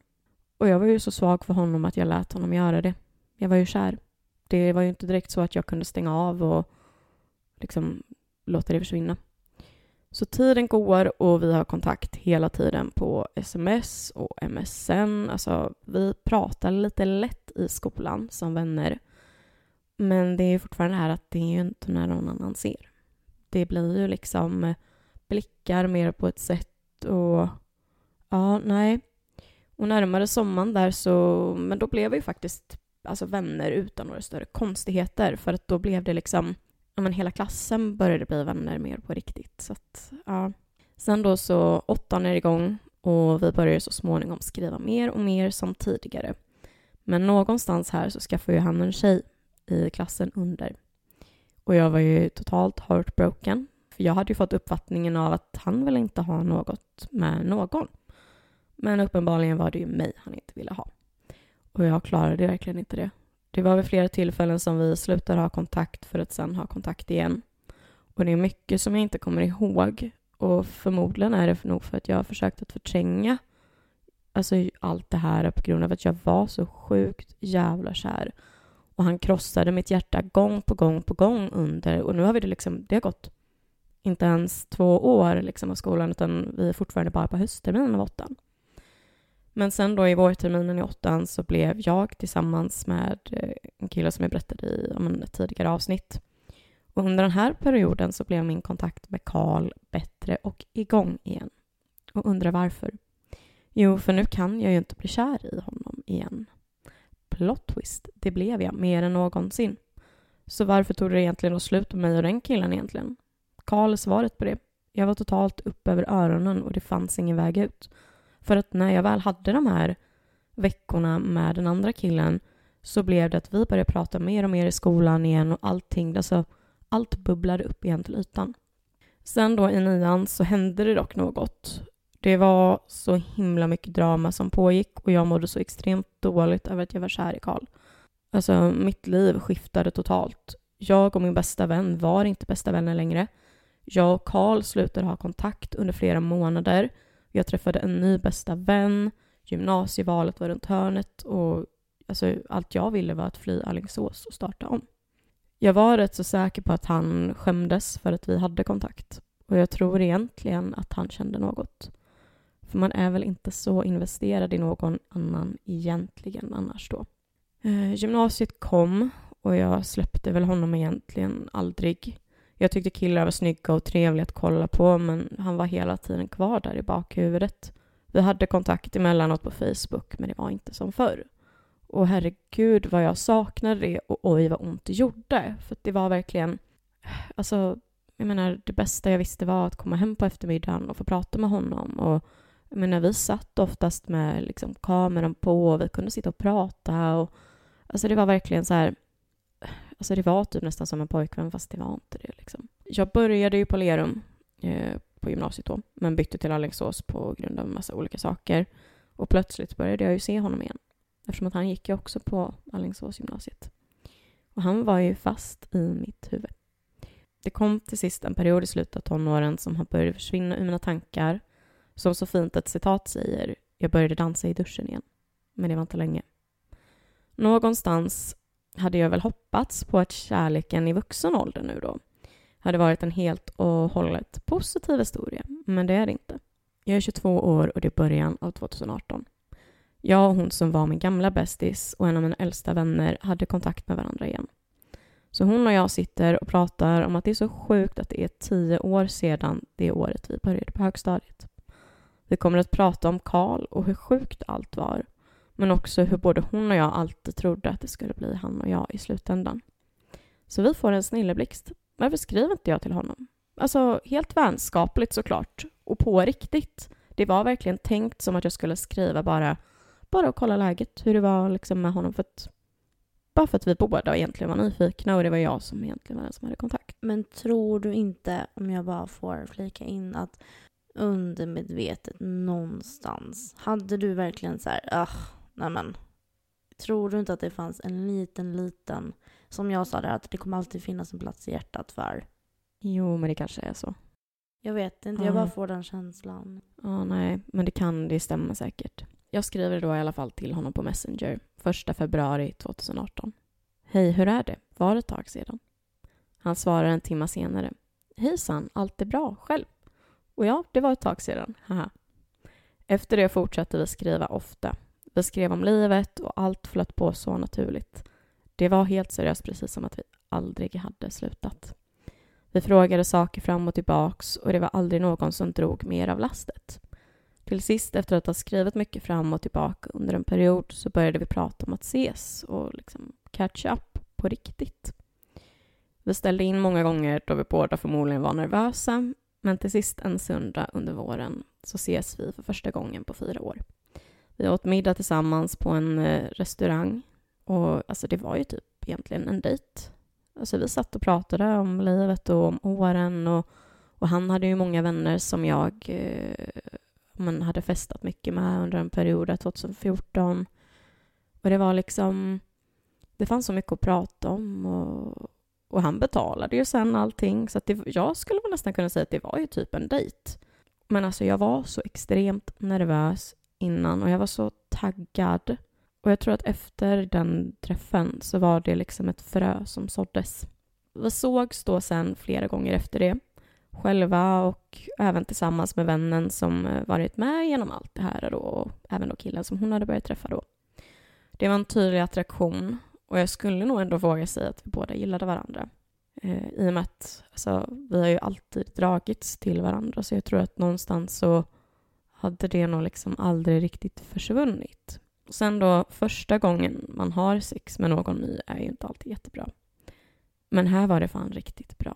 Och jag var ju så svag för honom att jag lät honom göra det. Jag var ju kär. Det var ju inte direkt så att jag kunde stänga av och liksom låta det försvinna. Så tiden går och vi har kontakt hela tiden på sms och MSN. Alltså, vi pratar lite lätt i skolan som vänner. Men det är fortfarande här att det är ju inte när någon annan ser. Det blir ju liksom eh, blickar mer på ett sätt och ja, nej. Och närmare sommaren där så, men då blev vi faktiskt alltså vänner utan några större konstigheter för att då blev det liksom ja, men hela klassen började bli vänner mer på riktigt. Så att, ja. Sen då så åttan är igång och vi börjar så småningom skriva mer och mer som tidigare. Men någonstans här så skaffade ju han en tjej i klassen under. Och jag var ju totalt heartbroken. För jag hade ju fått uppfattningen av att han ville inte ha något med någon. Men uppenbarligen var det ju mig han inte ville ha. Och jag klarade verkligen inte det. Det var vid flera tillfällen som vi slutade ha kontakt för att sen ha kontakt igen. Och det är mycket som jag inte kommer ihåg. Och förmodligen är det nog för att jag har försökt att förtränga alltså, allt det här på grund av att jag var så sjukt jävla kär. Och han krossade mitt hjärta gång på gång på gång under och nu har vi det liksom, det har gått inte ens två år liksom av skolan utan vi är fortfarande bara på höstterminen av åttan. Men sen då i vårterminen i åttan så blev jag tillsammans med eh, en kille som jag berättade i om ett tidigare avsnitt. Och under den här perioden så blev min kontakt med Karl bättre och igång igen. Och undrar varför? Jo, för nu kan jag ju inte bli kär i honom igen. Plot twist, det blev jag mer än någonsin. Så varför tog det egentligen slut med mig och den killen egentligen? Karl är svaret på det. Jag var totalt upp över öronen och det fanns ingen väg ut. För att när jag väl hade de här veckorna med den andra killen så blev det att vi började prata mer och mer i skolan igen och allting, alltså allt bubblade upp igen till ytan. Sen då i nian så hände det dock något. Det var så himla mycket drama som pågick och jag mådde så extremt dåligt över att jag var kär i Karl. Alltså, mitt liv skiftade totalt. Jag och min bästa vän var inte bästa vänner längre. Jag och Karl slutade ha kontakt under flera månader. Jag träffade en ny bästa vän. Gymnasievalet var runt hörnet och alltså, allt jag ville var att fly Alingsås och starta om. Jag var rätt så säker på att han skämdes för att vi hade kontakt. Och jag tror egentligen att han kände något. För man är väl inte så investerad i någon annan egentligen annars då. Eh, gymnasiet kom och jag släppte väl honom egentligen aldrig. Jag tyckte killar var snygga och trevliga att kolla på men han var hela tiden kvar där i bakhuvudet. Vi hade kontakt emellanåt på Facebook men det var inte som förr. Och herregud vad jag saknade det och oj vad ont det gjorde. För det var verkligen, alltså jag menar det bästa jag visste var att komma hem på eftermiddagen och få prata med honom. Och jag menar vi satt oftast med liksom kameran på och vi kunde sitta och prata och alltså det var verkligen så här, alltså det var typ nästan som en pojkvän fast det var inte det liksom. Jag började ju på Lerum eh, på gymnasiet då men bytte till Alingsås på grund av en massa olika saker. Och plötsligt började jag ju se honom igen. Eftersom att han gick ju också på Alingsåsgymnasiet. Och han var ju fast i mitt huvud. Det kom till sist en period i slutet av tonåren som han började försvinna ur mina tankar. Som så fint ett citat säger, jag började dansa i duschen igen. Men det var inte länge. Någonstans hade jag väl hoppats på att kärleken i vuxen ålder nu då hade varit en helt och hållet positiv historia, men det är det inte. Jag är 22 år och det är början av 2018. Jag och hon som var min gamla bästis och en av mina äldsta vänner hade kontakt med varandra igen. Så hon och jag sitter och pratar om att det är så sjukt att det är tio år sedan det året vi började på högstadiet. Vi kommer att prata om Karl och hur sjukt allt var. Men också hur både hon och jag alltid trodde att det skulle bli han och jag i slutändan. Så vi får en snilleblixt. Varför skriver inte jag till honom? Alltså, helt vänskapligt såklart. Och på riktigt. Det var verkligen tänkt som att jag skulle skriva bara bara och kolla läget, hur det var liksom med honom. För att, bara för att vi båda egentligen var nyfikna och det var jag som egentligen var den som hade kontakt. Men tror du inte, om jag bara får flika in, att undermedvetet någonstans, hade du verkligen så här, nej men, tror du inte att det fanns en liten, liten, som jag sa där, att det kommer alltid finnas en plats i hjärtat för? Jo, men det kanske är så. Jag vet inte, jag bara får den känslan. Ja, nej, men det kan, det stämmer säkert. Jag skriver då i alla fall till honom på Messenger 1 februari 2018. Hej, hur är det? Var det ett tag sedan? Han svarar en timme senare. Hejsan, allt är bra, själv? Och ja, det var ett tag sedan, haha. Efter det fortsatte vi skriva ofta. Vi skrev om livet och allt flöt på så naturligt. Det var helt seriöst precis som att vi aldrig hade slutat. Vi frågade saker fram och tillbaks och det var aldrig någon som drog mer av lastet. Till sist, efter att ha skrivit mycket fram och tillbaka under en period, så började vi prata om att ses och liksom catch up på riktigt. Vi ställde in många gånger då vi båda förmodligen var nervösa, men till sist en söndag under våren så ses vi för första gången på fyra år. Vi åt middag tillsammans på en eh, restaurang och alltså det var ju typ egentligen en dejt. Alltså vi satt och pratade om livet och om åren och, och han hade ju många vänner som jag eh, men hade festat mycket med under en period, 2014. Och det var liksom... Det fanns så mycket att prata om och, och han betalade ju sen allting. Så att det, jag skulle nästan kunna säga att det var ju typ en dejt. Men alltså jag var så extremt nervös innan och jag var så taggad. Och jag tror att efter den träffen så var det liksom ett frö som såddes. Vi sågs då sen flera gånger efter det själva och även tillsammans med vännen som eh, varit med genom allt det här då, och även då killen som hon hade börjat träffa då. Det var en tydlig attraktion och jag skulle nog ändå våga säga att vi båda gillade varandra. Eh, I och med att alltså, vi har ju alltid dragits till varandra så jag tror att någonstans så hade det nog liksom aldrig riktigt försvunnit. Sen då första gången man har sex med någon ny är ju inte alltid jättebra. Men här var det fan riktigt bra.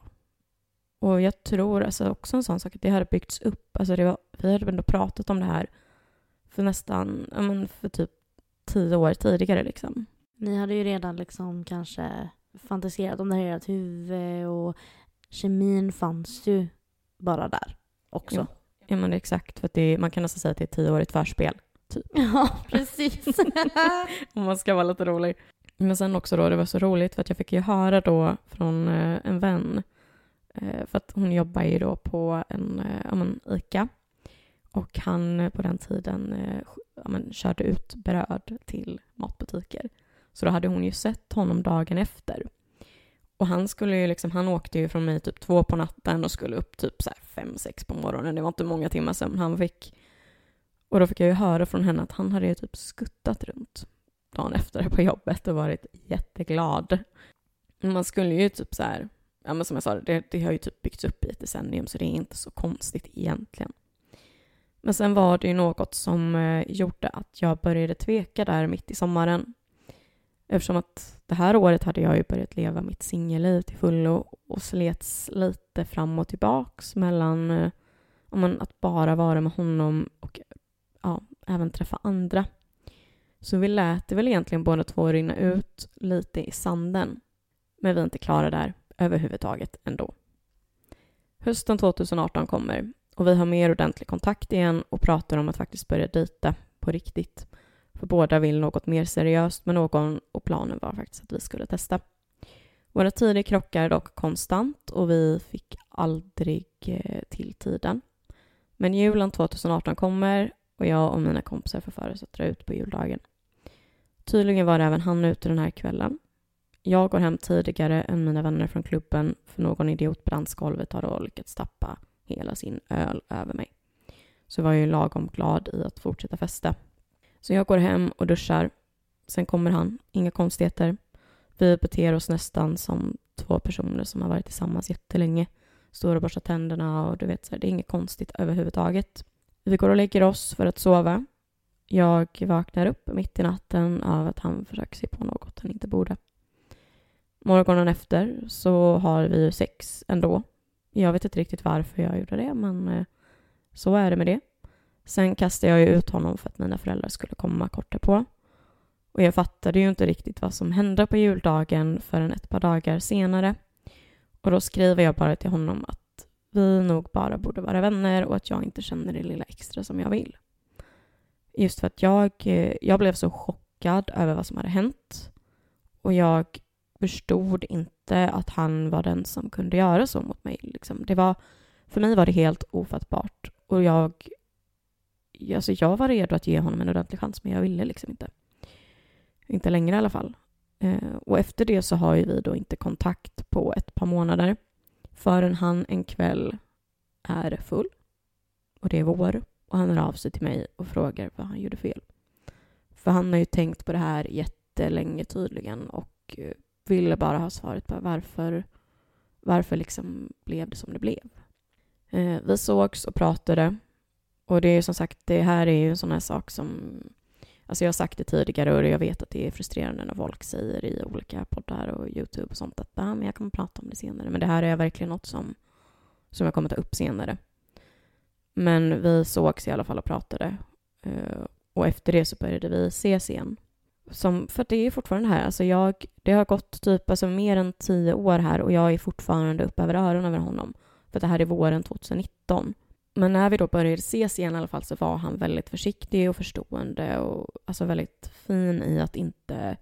Och jag tror alltså också en sån sak att det hade byggts upp. Alltså det var, vi hade ändå pratat om det här för nästan, ja men för typ tio år tidigare liksom. Ni hade ju redan liksom kanske fantiserat om det här i ert huvud och kemin fanns ju bara där också. Ja. Ja men exakt, för att det är, man kan nästan säga att det är tioårigt förspel. Ja, precis. Om man ska vara lite rolig. Men sen också då, det var så roligt för att jag fick ju höra då från eh, en vän, eh, för att hon jobbar ju då på en eh, ja, men, ICA och han på den tiden ja, men, körde ut bröd till matbutiker. Så då hade hon ju sett honom dagen efter. Och han skulle ju liksom, han åkte ju från mig typ två på natten och skulle upp typ så här fem, sex på morgonen. Det var inte många timmar sömn han fick. Och då fick jag ju höra från henne att han hade ju typ skuttat runt dagen efter på jobbet och varit jätteglad. Man skulle ju typ så här, ja men som jag sa, det, det har ju typ byggts upp i ett decennium så det är inte så konstigt egentligen. Men sen var det ju något som eh, gjorde att jag började tveka där mitt i sommaren. Eftersom att det här året hade jag ju börjat leva mitt singelliv till fullo och slets lite fram och tillbaks mellan eh, man, att bara vara med honom och ja, även träffa andra. Så vi lät det väl egentligen båda två rinna ut lite i sanden. Men vi är inte klara där överhuvudtaget ändå. Hösten 2018 kommer och vi har mer ordentlig kontakt igen och pratar om att faktiskt börja dejta på riktigt. För båda vill något mer seriöst med någon och planen var faktiskt att vi skulle testa. Våra tider krockar dock konstant och vi fick aldrig eh, till tiden. Men julen 2018 kommer och jag och mina kompisar får för oss att dra ut på juldagen. Tydligen var även han ute den här kvällen. Jag går hem tidigare än mina vänner från klubben för någon idiot på dansgolvet har då lyckats tappa hela sin öl över mig. Så var jag ju lagom glad i att fortsätta festa. Så jag går hem och duschar. Sen kommer han, inga konstigheter. Vi beter oss nästan som två personer som har varit tillsammans jättelänge. Står och borstar tänderna och du vet, så här, det är inget konstigt överhuvudtaget. Vi går och lägger oss för att sova. Jag vaknar upp mitt i natten av att han försöker sig på något han inte borde. Morgonen efter så har vi sex ändå. Jag vet inte riktigt varför jag gjorde det, men eh, så är det med det. Sen kastade jag ut honom för att mina föräldrar skulle komma kort på. Och jag fattade ju inte riktigt vad som hände på juldagen förrän ett par dagar senare. Och då skriver jag bara till honom att vi nog bara borde vara vänner och att jag inte känner det lilla extra som jag vill. Just för att jag, eh, jag blev så chockad över vad som hade hänt. Och jag förstod inte att han var den som kunde göra så mot mig. Liksom. Det var, för mig var det helt ofattbart. Och jag, alltså jag var redo att ge honom en ordentlig chans, men jag ville liksom inte. Inte längre i alla fall. Eh, och efter det så har ju vi då inte kontakt på ett par månader förrän han en kväll är full och det är vår och han hör av sig till mig och frågar vad han gjorde fel. För han har ju tänkt på det här jättelänge tydligen och eh, ville bara ha svaret på varför, varför liksom blev det som det blev. Eh, vi sågs och pratade och det är som sagt, det här är ju en sån här sak som Alltså jag har sagt det tidigare och jag vet att det är frustrerande när folk säger i olika poddar och Youtube och sånt att ah, men jag kommer prata om det senare. Men det här är verkligen något som, som jag kommer ta upp senare. Men vi sågs i alla fall och pratade. Eh, och efter det så började vi ses igen. Som, för det är fortfarande här, alltså jag, det har gått typ alltså mer än tio år här och jag är fortfarande upp över öronen över honom. För det här är våren 2019. Men när vi då började ses igen i alla fall så var han väldigt försiktig och förstående och alltså väldigt fin i att inte...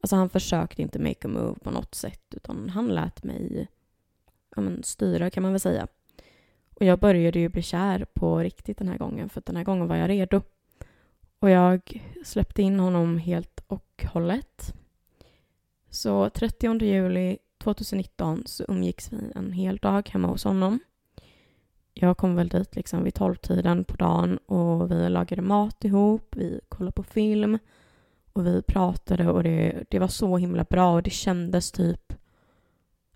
Alltså han försökte inte make a move på något sätt utan han lät mig ja, men, styra kan man väl säga. Och jag började ju bli kär på riktigt den här gången för den här gången var jag redo. Och jag släppte in honom helt och hållet. Så 30 juli 2019 så umgicks vi en hel dag hemma hos honom. Jag kom väl dit liksom vid tolvtiden på dagen och vi lagade mat ihop, vi kollade på film och vi pratade och det, det var så himla bra och det kändes typ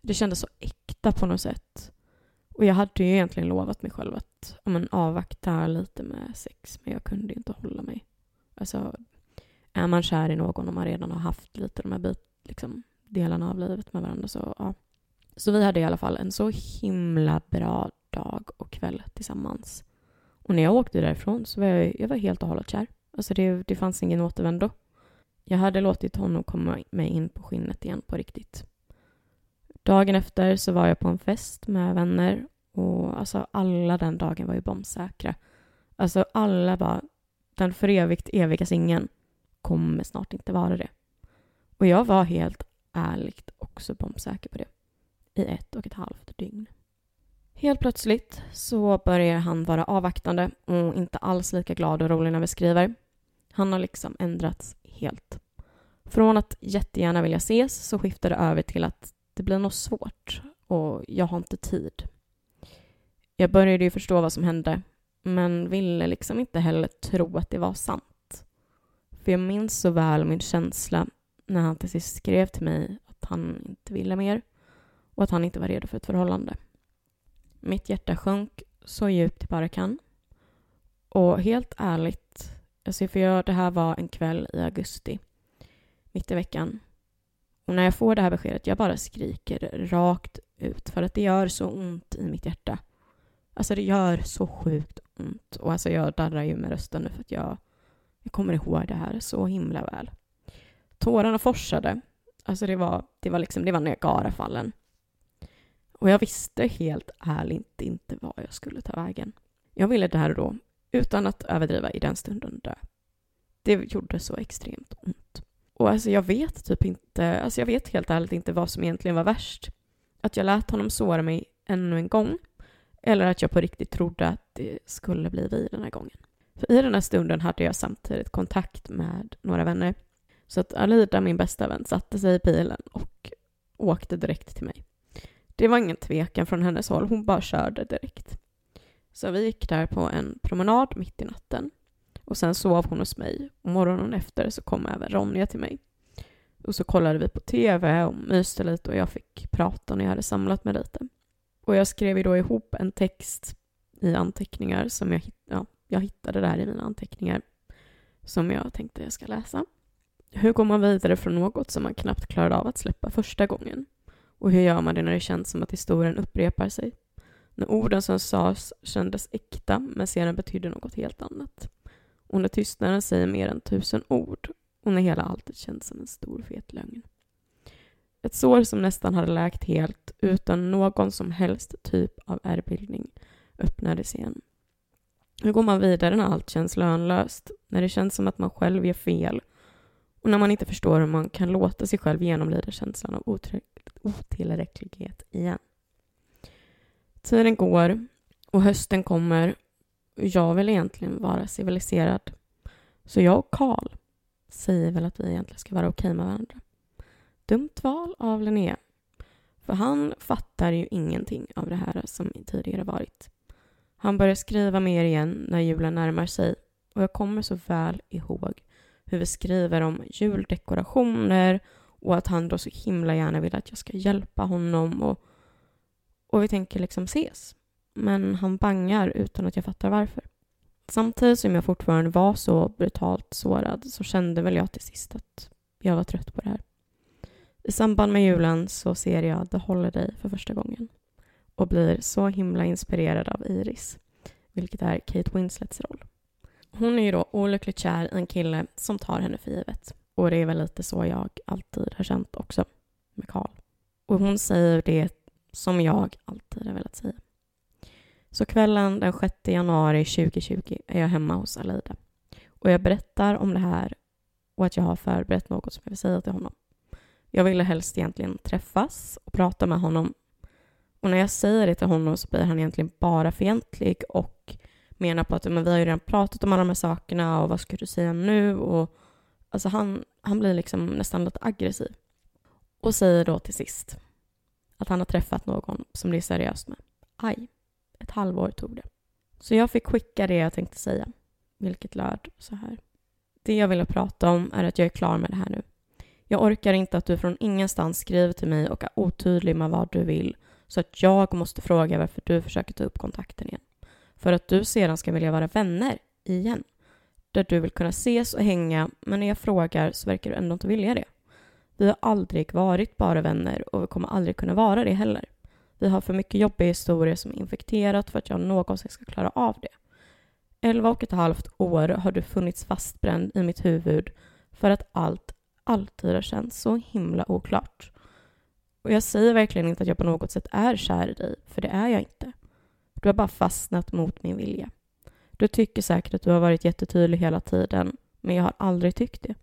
det kändes så äkta på något sätt. Och jag hade ju egentligen lovat mig själv att men, avvakta lite med sex, men jag kunde inte hålla mig. Alltså, är man kär i någon och man redan har haft lite de här bit, liksom, delarna av livet med varandra så ja. Så vi hade i alla fall en så himla bra dag och kväll tillsammans. Och när jag åkte därifrån så var jag, jag var helt och hållet kär. Alltså det, det fanns ingen återvändo. Jag hade låtit honom komma mig in på skinnet igen på riktigt. Dagen efter så var jag på en fest med vänner Och alltså alla den dagen var ju bombsäkra. Alltså alla bara, den för evigt eviga singeln kommer snart inte vara det. Och jag var helt ärligt också bombsäker på det. I ett och ett halvt dygn. Helt plötsligt så börjar han vara avvaktande och inte alls lika glad och rolig när vi skriver. Han har liksom ändrats helt. Från att jättegärna vilja ses så skiftar det över till att det blir något svårt och jag har inte tid. Jag började ju förstå vad som hände men ville liksom inte heller tro att det var sant. För jag minns så väl min känsla när han till sist skrev till mig att han inte ville mer och att han inte var redo för ett förhållande. Mitt hjärta sjönk så djupt det bara kan. Och helt ärligt, alltså för jag, det här var en kväll i augusti, mitt i veckan. Och när jag får det här beskedet, jag bara skriker rakt ut för att det gör så ont i mitt hjärta. Alltså det gör så sjukt ont. Och alltså jag darrar ju med rösten nu för att jag, jag kommer ihåg det här så himla väl. Tårarna forsade. Alltså det var, det var liksom, det var Niagarafallen. Och jag visste helt ärligt inte vad jag skulle ta vägen. Jag ville där och då, utan att överdriva i den stunden, dö. Det gjorde så extremt ont. Och alltså jag vet typ inte, alltså jag vet helt ärligt inte vad som egentligen var värst. Att jag lät honom såra mig ännu en gång, eller att jag på riktigt trodde att det skulle bli vi den här gången. För i den här stunden hade jag samtidigt kontakt med några vänner. Så att Alida, min bästa vän, satte sig i bilen och åkte direkt till mig. Det var ingen tvekan från hennes håll, hon bara körde direkt. Så vi gick där på en promenad mitt i natten. Och sen sov hon hos mig. Och morgonen efter så kom även Ronja till mig. Och så kollade vi på TV och myste lite och jag fick prata när jag hade samlat mig lite. Och jag skrev ju då ihop en text i anteckningar som jag, ja, jag hittade där i mina anteckningar som jag tänkte jag ska läsa. Hur går man vidare från något som man knappt klarade av att släppa första gången? Och hur gör man det när det känns som att historien upprepar sig? När orden som sades kändes äkta men sedan betydde något helt annat. Och när tystnaden säger mer än tusen ord och när hela alltet känns som en stor fet lögn. Ett sår som nästan hade läkt helt utan någon som helst typ av ärrbildning öppnades igen. Hur går man vidare när allt känns lönlöst? När det känns som att man själv gör fel och när man inte förstår hur man kan låta sig själv genomlida känslan av otillräcklighet igen. Tiden går och hösten kommer och jag vill egentligen vara civiliserad. Så jag och Karl säger väl att vi egentligen ska vara okej med varandra. Dumt val av Linnea. För han fattar ju ingenting av det här som tidigare varit. Han börjar skriva mer igen när julen närmar sig och jag kommer så väl ihåg hur vi skriver om juldekorationer och att han då så himla gärna vill att jag ska hjälpa honom och, och vi tänker liksom ses. Men han bangar utan att jag fattar varför. Samtidigt som jag fortfarande var så brutalt sårad så kände väl jag till sist att jag var trött på det här. I samband med julen så ser jag The Holiday för första gången och blir så himla inspirerad av Iris, vilket är Kate Winslets roll. Hon är ju då olyckligt kär i en kille som tar henne för givet. Och det är väl lite så jag alltid har känt också med Karl. Och hon säger det som jag alltid har velat säga. Så kvällen den 6 januari 2020 är jag hemma hos Alida. Och jag berättar om det här och att jag har förberett något som jag vill säga till honom. Jag ville helst egentligen träffas och prata med honom. Och när jag säger det till honom så blir han egentligen bara fientlig och menar på att men vi har ju redan pratat om alla de här sakerna och vad ska du säga nu? Och, alltså han, han blir liksom nästan lite aggressiv. Och säger då till sist att han har träffat någon som det är seriöst med. Aj, ett halvår tog det. Så jag fick skicka det jag tänkte säga, vilket löd så här. Det jag ville prata om är att jag är klar med det här nu. Jag orkar inte att du från ingenstans skriver till mig och är otydlig med vad du vill så att jag måste fråga varför du försöker ta upp kontakten igen för att du sedan ska vilja vara vänner igen. Där du vill kunna ses och hänga, men när jag frågar så verkar du ändå inte vilja det. Vi har aldrig varit bara vänner och vi kommer aldrig kunna vara det heller. Vi har för mycket jobbiga historier som infekterat för att jag någonsin ska klara av det. Elva och ett halvt år har du funnits fastbränd i mitt huvud för att allt alltid har känts så himla oklart. Och jag säger verkligen inte att jag på något sätt är kär i dig, för det är jag inte. Du har bara fastnat mot min vilja. Du tycker säkert att du har varit jättetydlig hela tiden, men jag har aldrig tyckt det.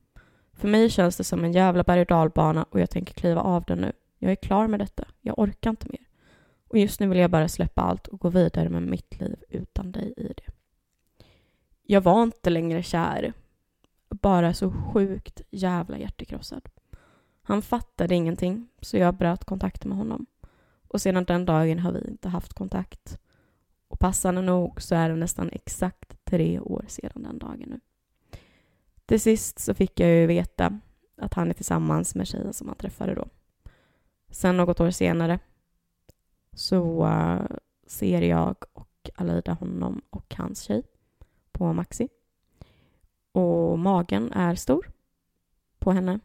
För mig känns det som en jävla berg och dalbana och jag tänker kliva av den nu. Jag är klar med detta. Jag orkar inte mer. Och just nu vill jag bara släppa allt och gå vidare med mitt liv utan dig i det. Jag var inte längre kär. Bara så sjukt jävla hjärtekrossad. Han fattade ingenting, så jag bröt kontakten med honom. Och sedan den dagen har vi inte haft kontakt. Och passande nog så är det nästan exakt tre år sedan den dagen nu. Till sist så fick jag ju veta att han är tillsammans med tjejen som han träffade då. Sen något år senare så eh, ser jag och Alida honom och hans tjej på Maxi. Och magen är stor på henne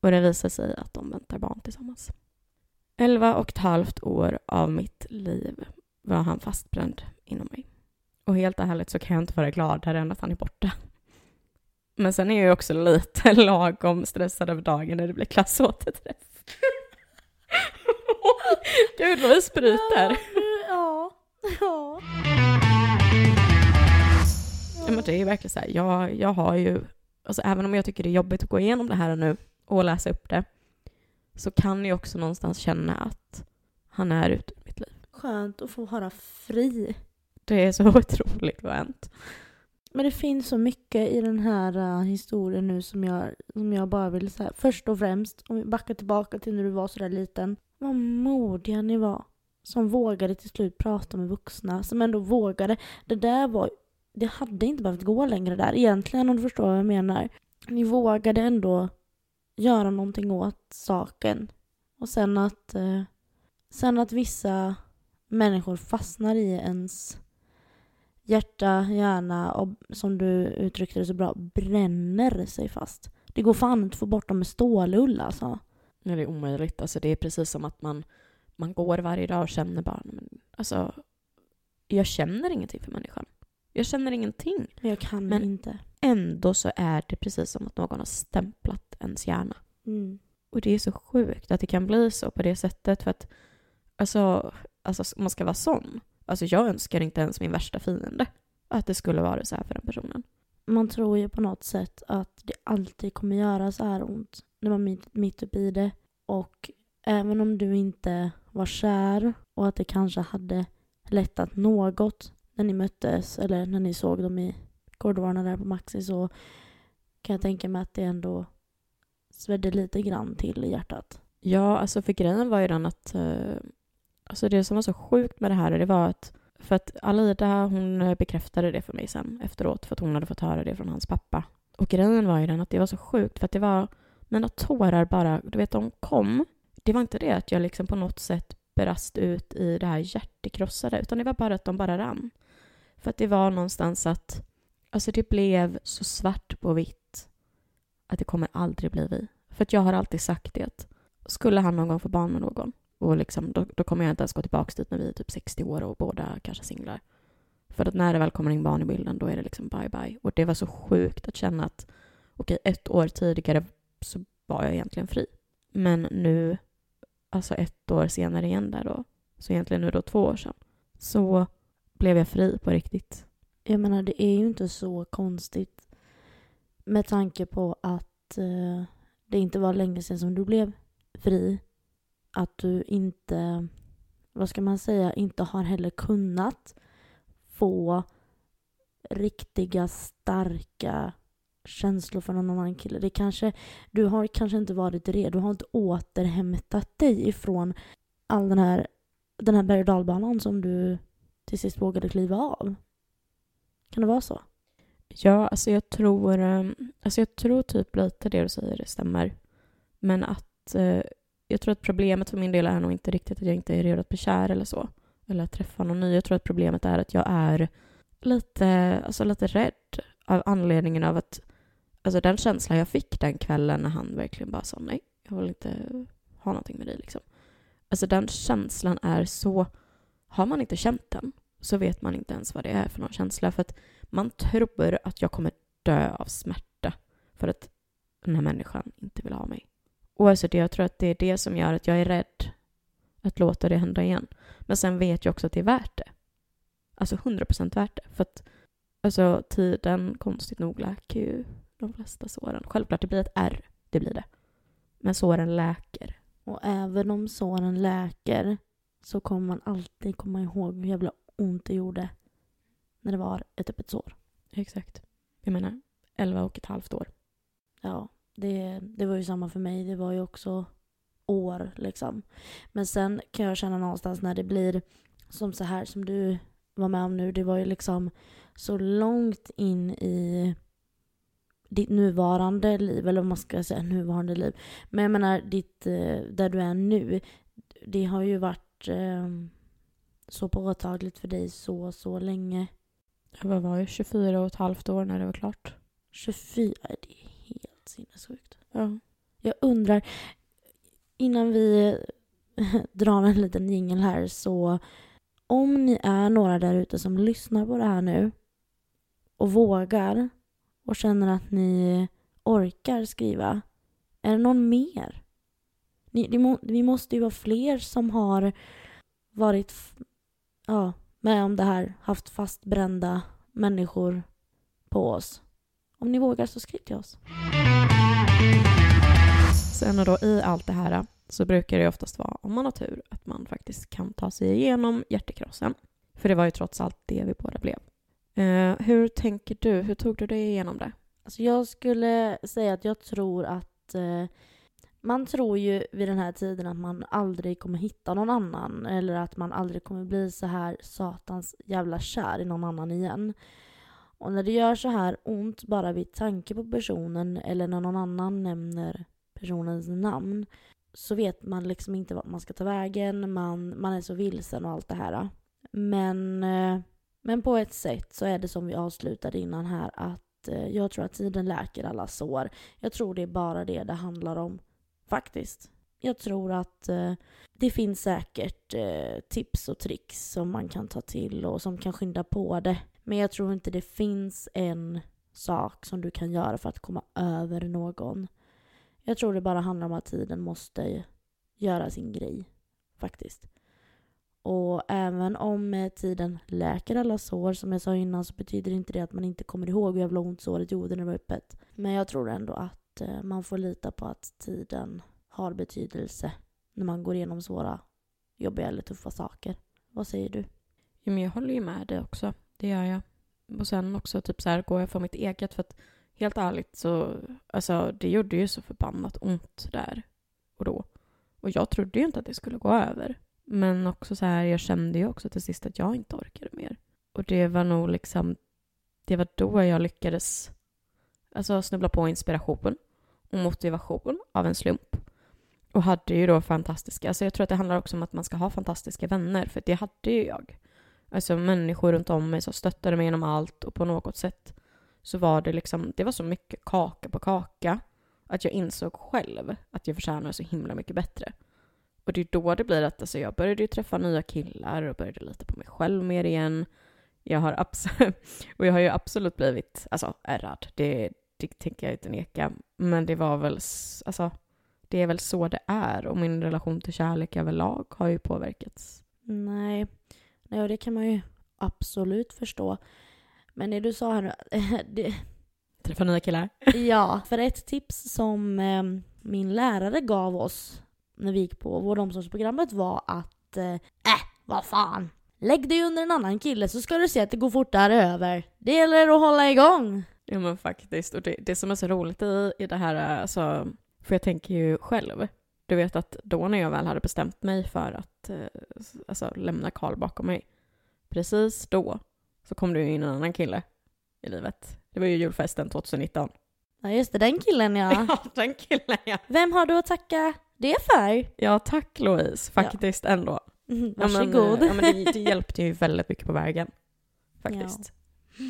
och det visar sig att de väntar barn tillsammans. Elva och ett halvt år av mitt liv var han fastbränd inom mig. Och helt ärligt så kan jag inte vara gladare än att han är borta. Men sen är jag ju också lite lagom stressad över dagen när det blir klassåterträff. Gud vad vi sprutar. Ja, ja. Ja, men det är ju verkligen så här, jag, jag har ju, alltså även om jag tycker det är jobbigt att gå igenom det här nu och läsa upp det, så kan jag också någonstans känna att han är ute. Skönt att få vara fri. Det är så otroligt skönt. Men det finns så mycket i den här uh, historien nu som jag, som jag bara vill säga. Först och främst, om vi backar tillbaka till när du var sådär liten. Vad modiga ni var. Som vågade till slut prata med vuxna. Som ändå vågade. Det där var... Det hade inte behövt gå längre där egentligen om du förstår vad jag menar. Ni vågade ändå göra någonting åt saken. Och sen att... Uh, sen att vissa människor fastnar i ens hjärta, hjärna och som du uttryckte det så bra, bränner sig fast. Det går fan inte att få bort dem med stålull alltså. Nej, det är omöjligt. Alltså, det är precis som att man, man går varje dag och känner bara, men, alltså, jag känner ingenting för människan. Jag känner ingenting. Men jag kan Men- inte. Ändå så är det precis som att någon har stämplat ens hjärna. Mm. Och det är så sjukt att det kan bli så på det sättet för att alltså, alltså om man ska vara sån. Alltså jag önskar inte ens min värsta fiende att det skulle vara så här för den personen. Man tror ju på något sätt att det alltid kommer göra så här ont när man är mitt, mitt uppe i det. Och även om du inte var kär och att det kanske hade lättat något när ni möttes eller när ni såg dem i korridorerna där på Maxi så kan jag tänka mig att det ändå svedde lite grann till i hjärtat. Ja, alltså för grejen var ju den att eh, alltså det som var så sjukt med det här det var att för att Alida hon bekräftade det för mig sen efteråt för att hon hade fått höra det från hans pappa. Och grejen var ju den att det var så sjukt för att det var mina tårar bara, du vet de kom. Det var inte det att jag liksom på något sätt brast ut i det här hjärtekrossade utan det var bara att de bara rann. För att det var någonstans att alltså det blev så svart på vitt att det kommer aldrig bli vi. För att jag har alltid sagt det skulle han någon gång få barn med någon och liksom, då, då kommer jag inte ens gå tillbaka dit när vi är typ 60 år och båda kanske singlar. För att när det väl kommer in barn i bilden då är det liksom bye bye. Och det var så sjukt att känna att okej, ett år tidigare så var jag egentligen fri. Men nu, alltså ett år senare igen där då, så egentligen nu då två år sedan, så blev jag fri på riktigt. Jag menar, det är ju inte så konstigt med tanke på att eh, det inte var länge sedan som du blev fri. Att du inte, vad ska man säga, inte har heller kunnat få riktiga starka känslor för någon annan kille. Det kanske, du har kanske inte varit redo, du har inte återhämtat dig ifrån all den här, den här berg och dalbanan som du till sist vågade kliva av. Kan det vara så? Ja, alltså jag tror, eh, alltså jag tror typ lite det du säger, det stämmer. Men att eh, jag tror att problemet för min del är nog inte riktigt att jag inte är redo att bli kär eller så. Eller att träffa någon ny. Jag tror att problemet är att jag är lite, alltså lite rädd av anledningen av att alltså den känslan jag fick den kvällen när han verkligen bara sa nej, jag vill inte ha någonting med dig liksom. Alltså den känslan är så, har man inte känt den så vet man inte ens vad det är för någon känsla. För att man tror att jag kommer dö av smärta för att den här människan inte vill ha mig. Det, jag tror att det är det som gör att jag är rädd att låta det hända igen. Men sen vet jag också att det är värt det. alltså 100% värt det. För att alltså, tiden, konstigt nog, läker ju de flesta såren. Självklart, det blir ett R. Det blir det. Men såren läker. Och även om såren läker så kommer man alltid komma ihåg hur jävla ont det gjorde när det var ett öppet sår. Exakt. Jag menar, 11 och ett halvt år. Ja, det, det var ju samma för mig. Det var ju också år liksom. Men sen kan jag känna någonstans när det blir som så här som du var med om nu. Det var ju liksom så långt in i ditt nuvarande liv, eller vad man ska säga, nuvarande liv. Men jag menar, ditt, eh, där du är nu, det har ju varit eh, så påtagligt för dig så, så länge. Jag var, ju 24 och ett halvt år när det var klart. 24, det helt sinnessjukt. Ja. Jag undrar, innan vi drar en liten jingel här så om ni är några där ute som lyssnar på det här nu och vågar och känner att ni orkar skriva, är det någon mer? Ni, vi måste ju vara fler som har varit ja, med om det här, haft fastbrända människor på oss. Om ni vågar så skriv till oss. Sen och då i allt det här så brukar det oftast vara, om man har tur, att man faktiskt kan ta sig igenom hjärtekrossen. För det var ju trots allt det vi båda blev. Eh, hur tänker du? Hur tog du dig igenom det? Alltså jag skulle säga att jag tror att eh, man tror ju vid den här tiden att man aldrig kommer hitta någon annan eller att man aldrig kommer bli så här satans jävla kär i någon annan igen. Och när det gör så här ont bara vid tanke på personen eller när någon annan nämner personens namn så vet man liksom inte vart man ska ta vägen, man, man är så vilsen och allt det här. Men, eh, men på ett sätt så är det som vi avslutade innan här att eh, jag tror att tiden läker alla sår. Jag tror det är bara det det handlar om, faktiskt. Jag tror att eh, det finns säkert tips och tricks som man kan ta till och som kan skynda på det. Men jag tror inte det finns en sak som du kan göra för att komma över någon. Jag tror det bara handlar om att tiden måste göra sin grej, faktiskt. Och även om eh, tiden läker alla sår, som jag sa innan, så betyder inte det att man inte kommer ihåg hur jävla ont såret gjorde när det var öppet. Men jag tror ändå att eh, man får lita på att tiden har betydelse när man går igenom svåra, jobbiga eller tuffa saker. Vad säger du? Ja, men jag håller ju med dig också. Det gör jag. Och sen också typ så här, går jag för mitt eget för att helt ärligt så, alltså det gjorde ju så förbannat ont där och då. Och jag trodde ju inte att det skulle gå över. Men också så här, jag kände ju också till sist att jag inte orkade mer. Och det var nog liksom, det var då jag lyckades alltså snubbla på inspiration och motivation av en slump. Och hade ju då fantastiska, alltså jag tror att det handlar också om att man ska ha fantastiska vänner, för det hade ju jag. Alltså människor runt om mig som stöttade mig genom allt och på något sätt så var det liksom, det var så mycket kaka på kaka att jag insåg själv att jag förtjänar så himla mycket bättre. Och det är då det blir att alltså, jag började ju träffa nya killar och började lita på mig själv mer igen. Jag har absolut, och jag har ju absolut blivit, alltså ärrad, det, det tänker jag inte neka. Men det var väl, alltså, det är väl så det är och min relation till kärlek överlag har ju påverkats. Nej, Nej och det kan man ju absolut förstå. Men det du sa här nu, det, Träffa nya killar. Ja, för ett tips som eh, min lärare gav oss när vi gick på vård och omsorgsprogrammet var att eh, äh, vad fan. Lägg dig under en annan kille så ska du se att det går fortare över. Det gäller att hålla igång. Ja men faktiskt. Och det, det som är så roligt i, i det här, alltså, för jag tänker ju själv, du vet att då när jag väl hade bestämt mig för att eh, alltså, lämna Karl bakom mig, precis då så kom det ju in en annan kille i livet. Det var ju julfesten 2019. Ja just det, den killen ja. Ja, den killen ja. Vem har du att tacka det för? Ja, tack Louise, faktiskt ändå. Mm, Ja, men, varsågod. Ja, men det, det hjälpte ju väldigt mycket på vägen. Faktiskt.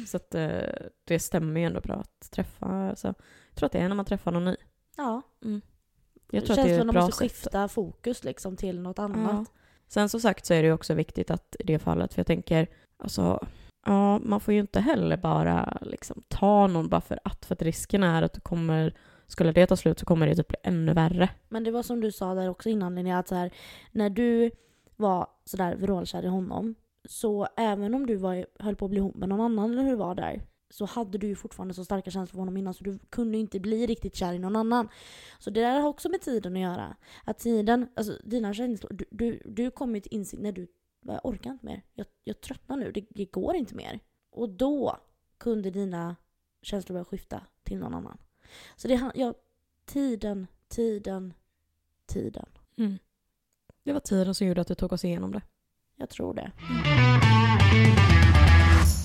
Så att eh, det stämmer ju ändå bra att träffa, alltså, jag tror att det är när man träffar någon ny. ja. Jag tror att det är ett Känslorna bra måste sätt. skifta fokus liksom till något Ja. annat. Sen som sagt så är det ju också viktigt att i det fallet, för jag tänker, alltså, ja, man får ju inte heller bara liksom ta någon bara för att, för att risken är att du kommer, skulle det ta slut så kommer det typ bli ännu värre. Men det var som du sa där också innan Linnea, att så här, när du var sådär vrålkär i honom Så även om du var, höll på att bli ihop med någon annan eller hur det var där så hade du ju fortfarande så starka känslor för honom innan så du kunde inte bli riktigt kär i någon annan. Så det där har också med tiden att göra. Att tiden, alltså dina känslor, du, du, du kommer ju till insikt när du, jag orkar inte mer, jag, jag tröttnar nu, det, det går inte mer. Och då kunde dina känslor börja skifta till någon annan. Så det, ja, tiden, tiden, tiden. Mm. Det var tiden som gjorde att du tog oss igenom det. Jag tror det.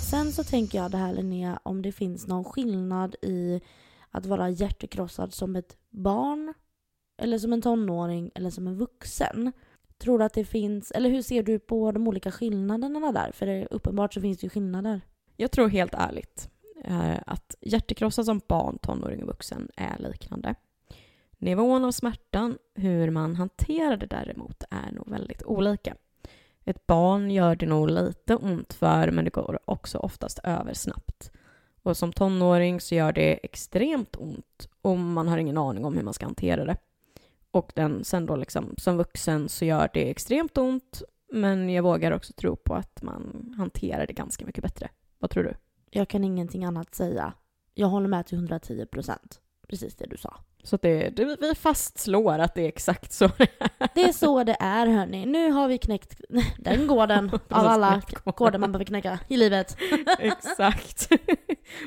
Sen så tänker jag det här Linnea, om det finns någon skillnad i att vara hjärtekrossad som ett barn, eller som en tonåring, eller som en vuxen. Tror du att det finns, eller hur ser du på de olika skillnaderna där? För det, uppenbart så finns det ju skillnader. Jag tror helt ärligt eh, att hjärtekrossa som barn, tonåring och vuxen är liknande. Nivån av smärtan, hur man hanterar det däremot, är nog väldigt olika. Ett barn gör det nog lite ont för, men det går också oftast över snabbt. Och som tonåring så gör det extremt ont och man har ingen aning om hur man ska hantera det. Och den, sen då liksom som vuxen så gör det extremt ont, men jag vågar också tro på att man hanterar det ganska mycket bättre. Vad tror du? Jag kan ingenting annat säga. Jag håller med till 110 procent. Precis det du sa. Så det, det, vi fastslår att det är exakt så det är. Det är så det är hörni. Nu har vi knäckt den gården av alla koder man behöver knäcka i livet. exakt.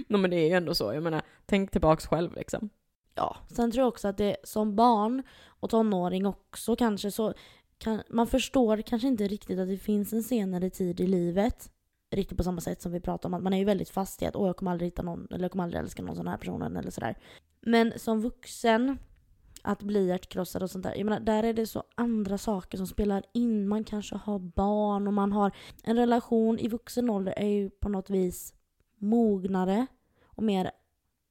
no, men det är ju ändå så. Jag menar, tänk tillbaks själv liksom. Ja, sen tror jag också att det som barn och tonåring också kanske så kan, man förstår kanske inte riktigt att det finns en senare tid i livet riktigt på samma sätt som vi pratar om att man är ju väldigt fast i att åh jag kommer aldrig hitta någon, eller jag kommer aldrig älska någon sån här person eller sådär. Men som vuxen, att bli hjärtkrossad och sånt där. Jag menar, där är det så andra saker som spelar in. Man kanske har barn och man har en relation i vuxen ålder är ju på något vis mognare och mer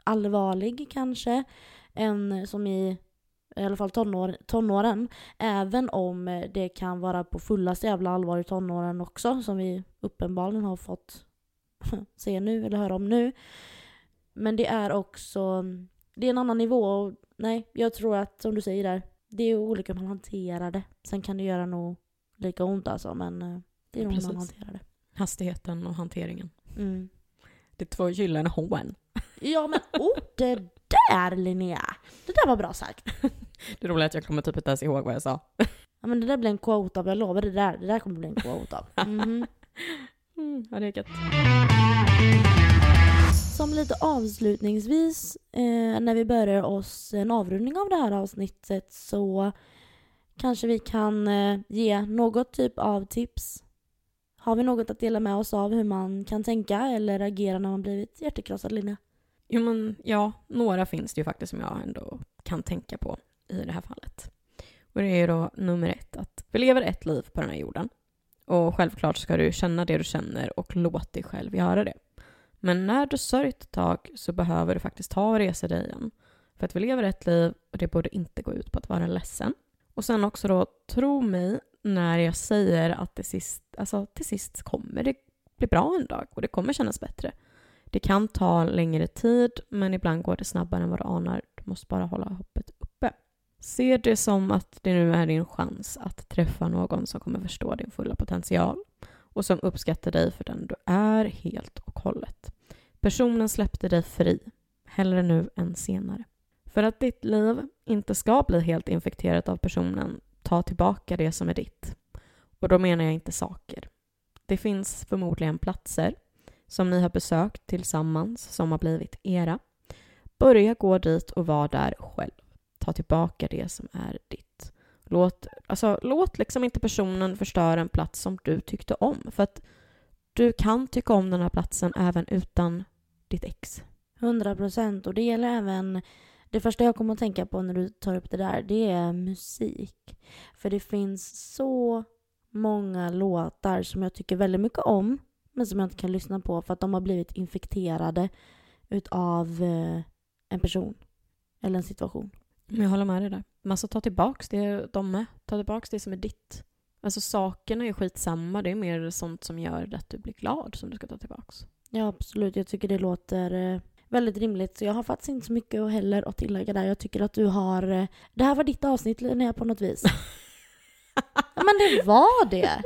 allvarlig kanske än som i i alla fall tonår, tonåren. Även om det kan vara på fullaste jävla allvar i tonåren också, som vi uppenbarligen har fått se nu, eller höra om nu. Men det är också, det är en annan nivå. Och nej, jag tror att som du säger där, det är olika hur man hanterar det. Sen kan det göra nog lika ont alltså, men eh, det är nog hur man hanterar det. Hastigheten och hanteringen. Mm. Det är två gyllene H&M. Ja men oh, det där Linnea! Det där var bra sagt. Det roliga är att jag kommer typ inte ens ihåg vad jag sa. Ja men det där blir en quote av, jag lovar det där, det där kommer bli en quote av. Mm. Mm, ja det är gött. Som lite avslutningsvis, eh, när vi börjar oss en avrundning av det här avsnittet så kanske vi kan eh, ge något typ av tips. Har vi något att dela med oss av hur man kan tänka eller agera när man blivit hjärtekrossad, Linnea? Jo men ja, några finns det ju faktiskt som jag ändå kan tänka på i det här fallet. Och det är ju då nummer ett, att vi lever ett liv på den här jorden. Och självklart ska du känna det du känner och låt dig själv göra det. Men när du sörjt ett tag så behöver du faktiskt ta och resa dig igen. För att vi lever ett liv och det borde inte gå ut på att vara ledsen. Och sen också då, tro mig när jag säger att det sist, alltså, till sist kommer det bli bra en dag och det kommer kännas bättre. Det kan ta längre tid, men ibland går det snabbare än vad du anar. Du måste bara hålla hoppet uppe. Se det som att det nu är din chans att träffa någon som kommer förstå din fulla potential och som uppskattar dig för den du är helt och hållet. Personen släppte dig fri, hellre nu än senare. För att ditt liv inte ska bli helt infekterat av personen, ta tillbaka det som är ditt. Och då menar jag inte saker. Det finns förmodligen platser som ni har besökt tillsammans som har blivit era. Börja gå dit och vara där själv. Ta tillbaka det som är ditt. Låt, alltså, låt liksom inte personen förstöra en plats som du tyckte om. För att du kan tycka om den här platsen även utan ditt ex. 100 procent. Och det gäller även... Det första jag kommer att tänka på när du tar upp det där, det är musik. För det finns så många låtar som jag tycker väldigt mycket om men som jag inte kan lyssna på för att de har blivit infekterade utav eh, en person eller en situation. Men jag håller med dig där. Man ska ta tillbaks det de med. Ta tillbaks det som är ditt. Alltså sakerna är skitsamma. Det är mer sånt som gör att du blir glad som du ska ta tillbaks. Ja, absolut. Jag tycker det låter eh, väldigt rimligt. Så jag har faktiskt inte så mycket heller att tillägga där. Jag tycker att du har... Eh, det här var ditt avsnitt Linnea på något vis. ja, men det var det.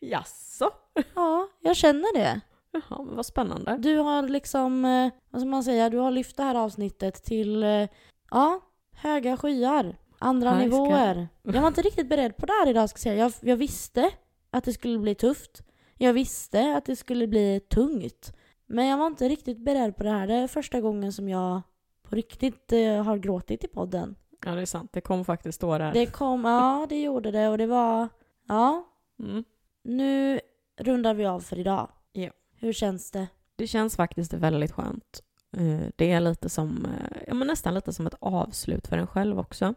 Jaså? Ja, jag känner det. Jaha, men vad spännande. Du har liksom, eh, vad ska man säga, du har lyft det här avsnittet till, eh, ja, höga skyar. Andra Här ska- nivåer. Jag var inte riktigt beredd på det här idag ska jag säga. Jag, jag visste att det skulle bli tufft. Jag visste att det skulle bli tungt. Men jag var inte riktigt beredd på det här. Det är första gången som jag på riktigt eh, har gråtit i podden. Ja, det är sant. Det kom faktiskt stå där. Det kom, ja det gjorde det och det var, ja. Mm. Nu rundar vi av för idag. Ja. Hur känns det? Det känns faktiskt väldigt skönt. Eh, Det är lite som, eh, ja men nästan lite som ett avslut för en själv också.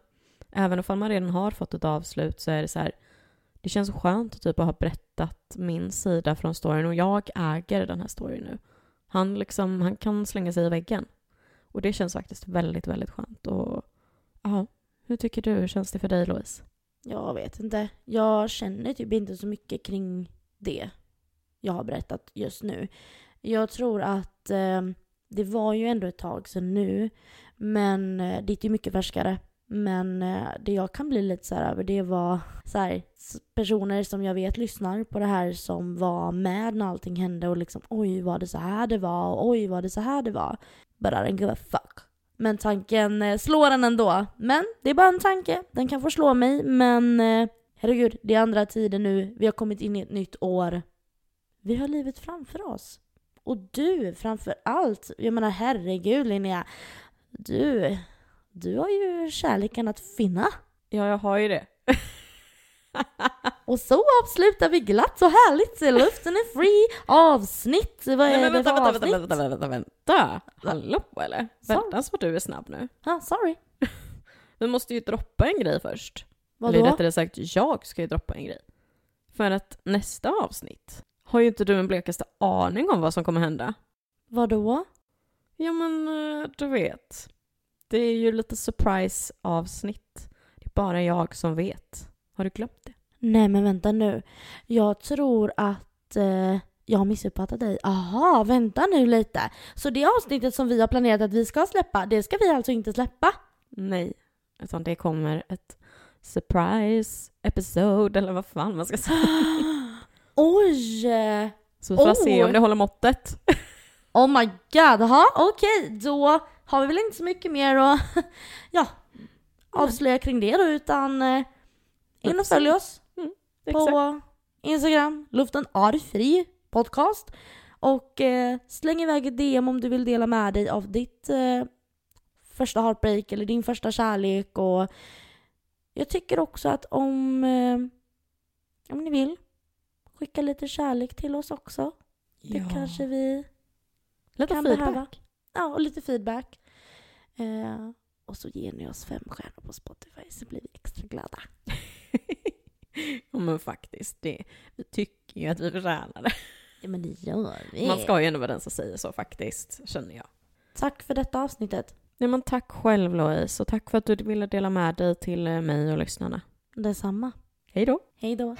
Även om man redan har fått ett avslut så är det så här, det känns skönt typ att ha berättat min sida från storyn och jag äger den här storyn nu. Han liksom, han kan slänga sig i väggen. Och det känns faktiskt väldigt, väldigt skönt. Och ja, hur tycker du? Hur känns det för dig Louise? Jag vet inte. Jag känner typ inte så mycket kring det jag har berättat just nu. Jag tror att eh, det var ju ändå ett tag sedan nu. Men eh, det är ju mycket färskare. Men eh, det jag kan bli lite så här över det var så här, personer som jag vet lyssnar på det här som var med när allting hände och liksom oj var det så här det var och oj var det så här det var. But I don't give a fuck. Men tanken eh, slår en ändå. Men det är bara en tanke. Den kan få slå mig men eh, herregud, det är andra tider nu. Vi har kommit in i ett nytt år. Vi har livet framför oss. Och du framför allt. Jag menar herregud Linnea. Du, du har ju kärleken att finna. Ja, jag har ju det. Och så avslutar vi glatt och härligt. Luften är fri. Avsnitt. Vad är Nej, men det vänta, för vänta, avsnitt? vänta, vänta, vänta, vänta. Hallå eller? Vänta så du är snabb nu. Ah, sorry. Vi måste ju droppa en grej först. Vadå? Eller rättare sagt, jag ska ju droppa en grej. För att nästa avsnitt har ju inte du en blekaste aning om vad som kommer hända. Vadå? Ja men, eh, du vet. Det är ju lite surprise-avsnitt. Det är bara jag som vet. Har du glömt det? Nej men vänta nu. Jag tror att eh, jag har missuppfattat dig. Aha, vänta nu lite. Så det avsnittet som vi har planerat att vi ska släppa, det ska vi alltså inte släppa? Nej. Utan det kommer ett surprise episode eller vad fan man ska säga. Oj! Så vi får Oh. se om det håller måttet. Oh my god, ha okej då har vi väl inte så mycket mer att ja, avslöja kring det då utan eh, in och följ oss Exakt. på Instagram, luften är fri podcast och eh, släng iväg ett DM om du vill dela med dig av ditt eh, första heartbreak eller din första kärlek och jag tycker också att om, eh, om ni vill skicka lite kärlek till oss också. Det kanske vi Lite kan feedback. behöva. Ja, och lite feedback. Eh, och så ger ni oss fem stjärnor på Spotify så blir vi extra glada. ja men faktiskt, det, vi tycker ju att vi förtjänar det. Ja men det gör vi. Man ska ju ändå vara den som säger så faktiskt, känner jag. Tack för detta avsnittet. Nej men tack själv Louise och tack för att du ville dela med dig till eh, mig och lyssnarna. Detsamma. Hej då! Hej då.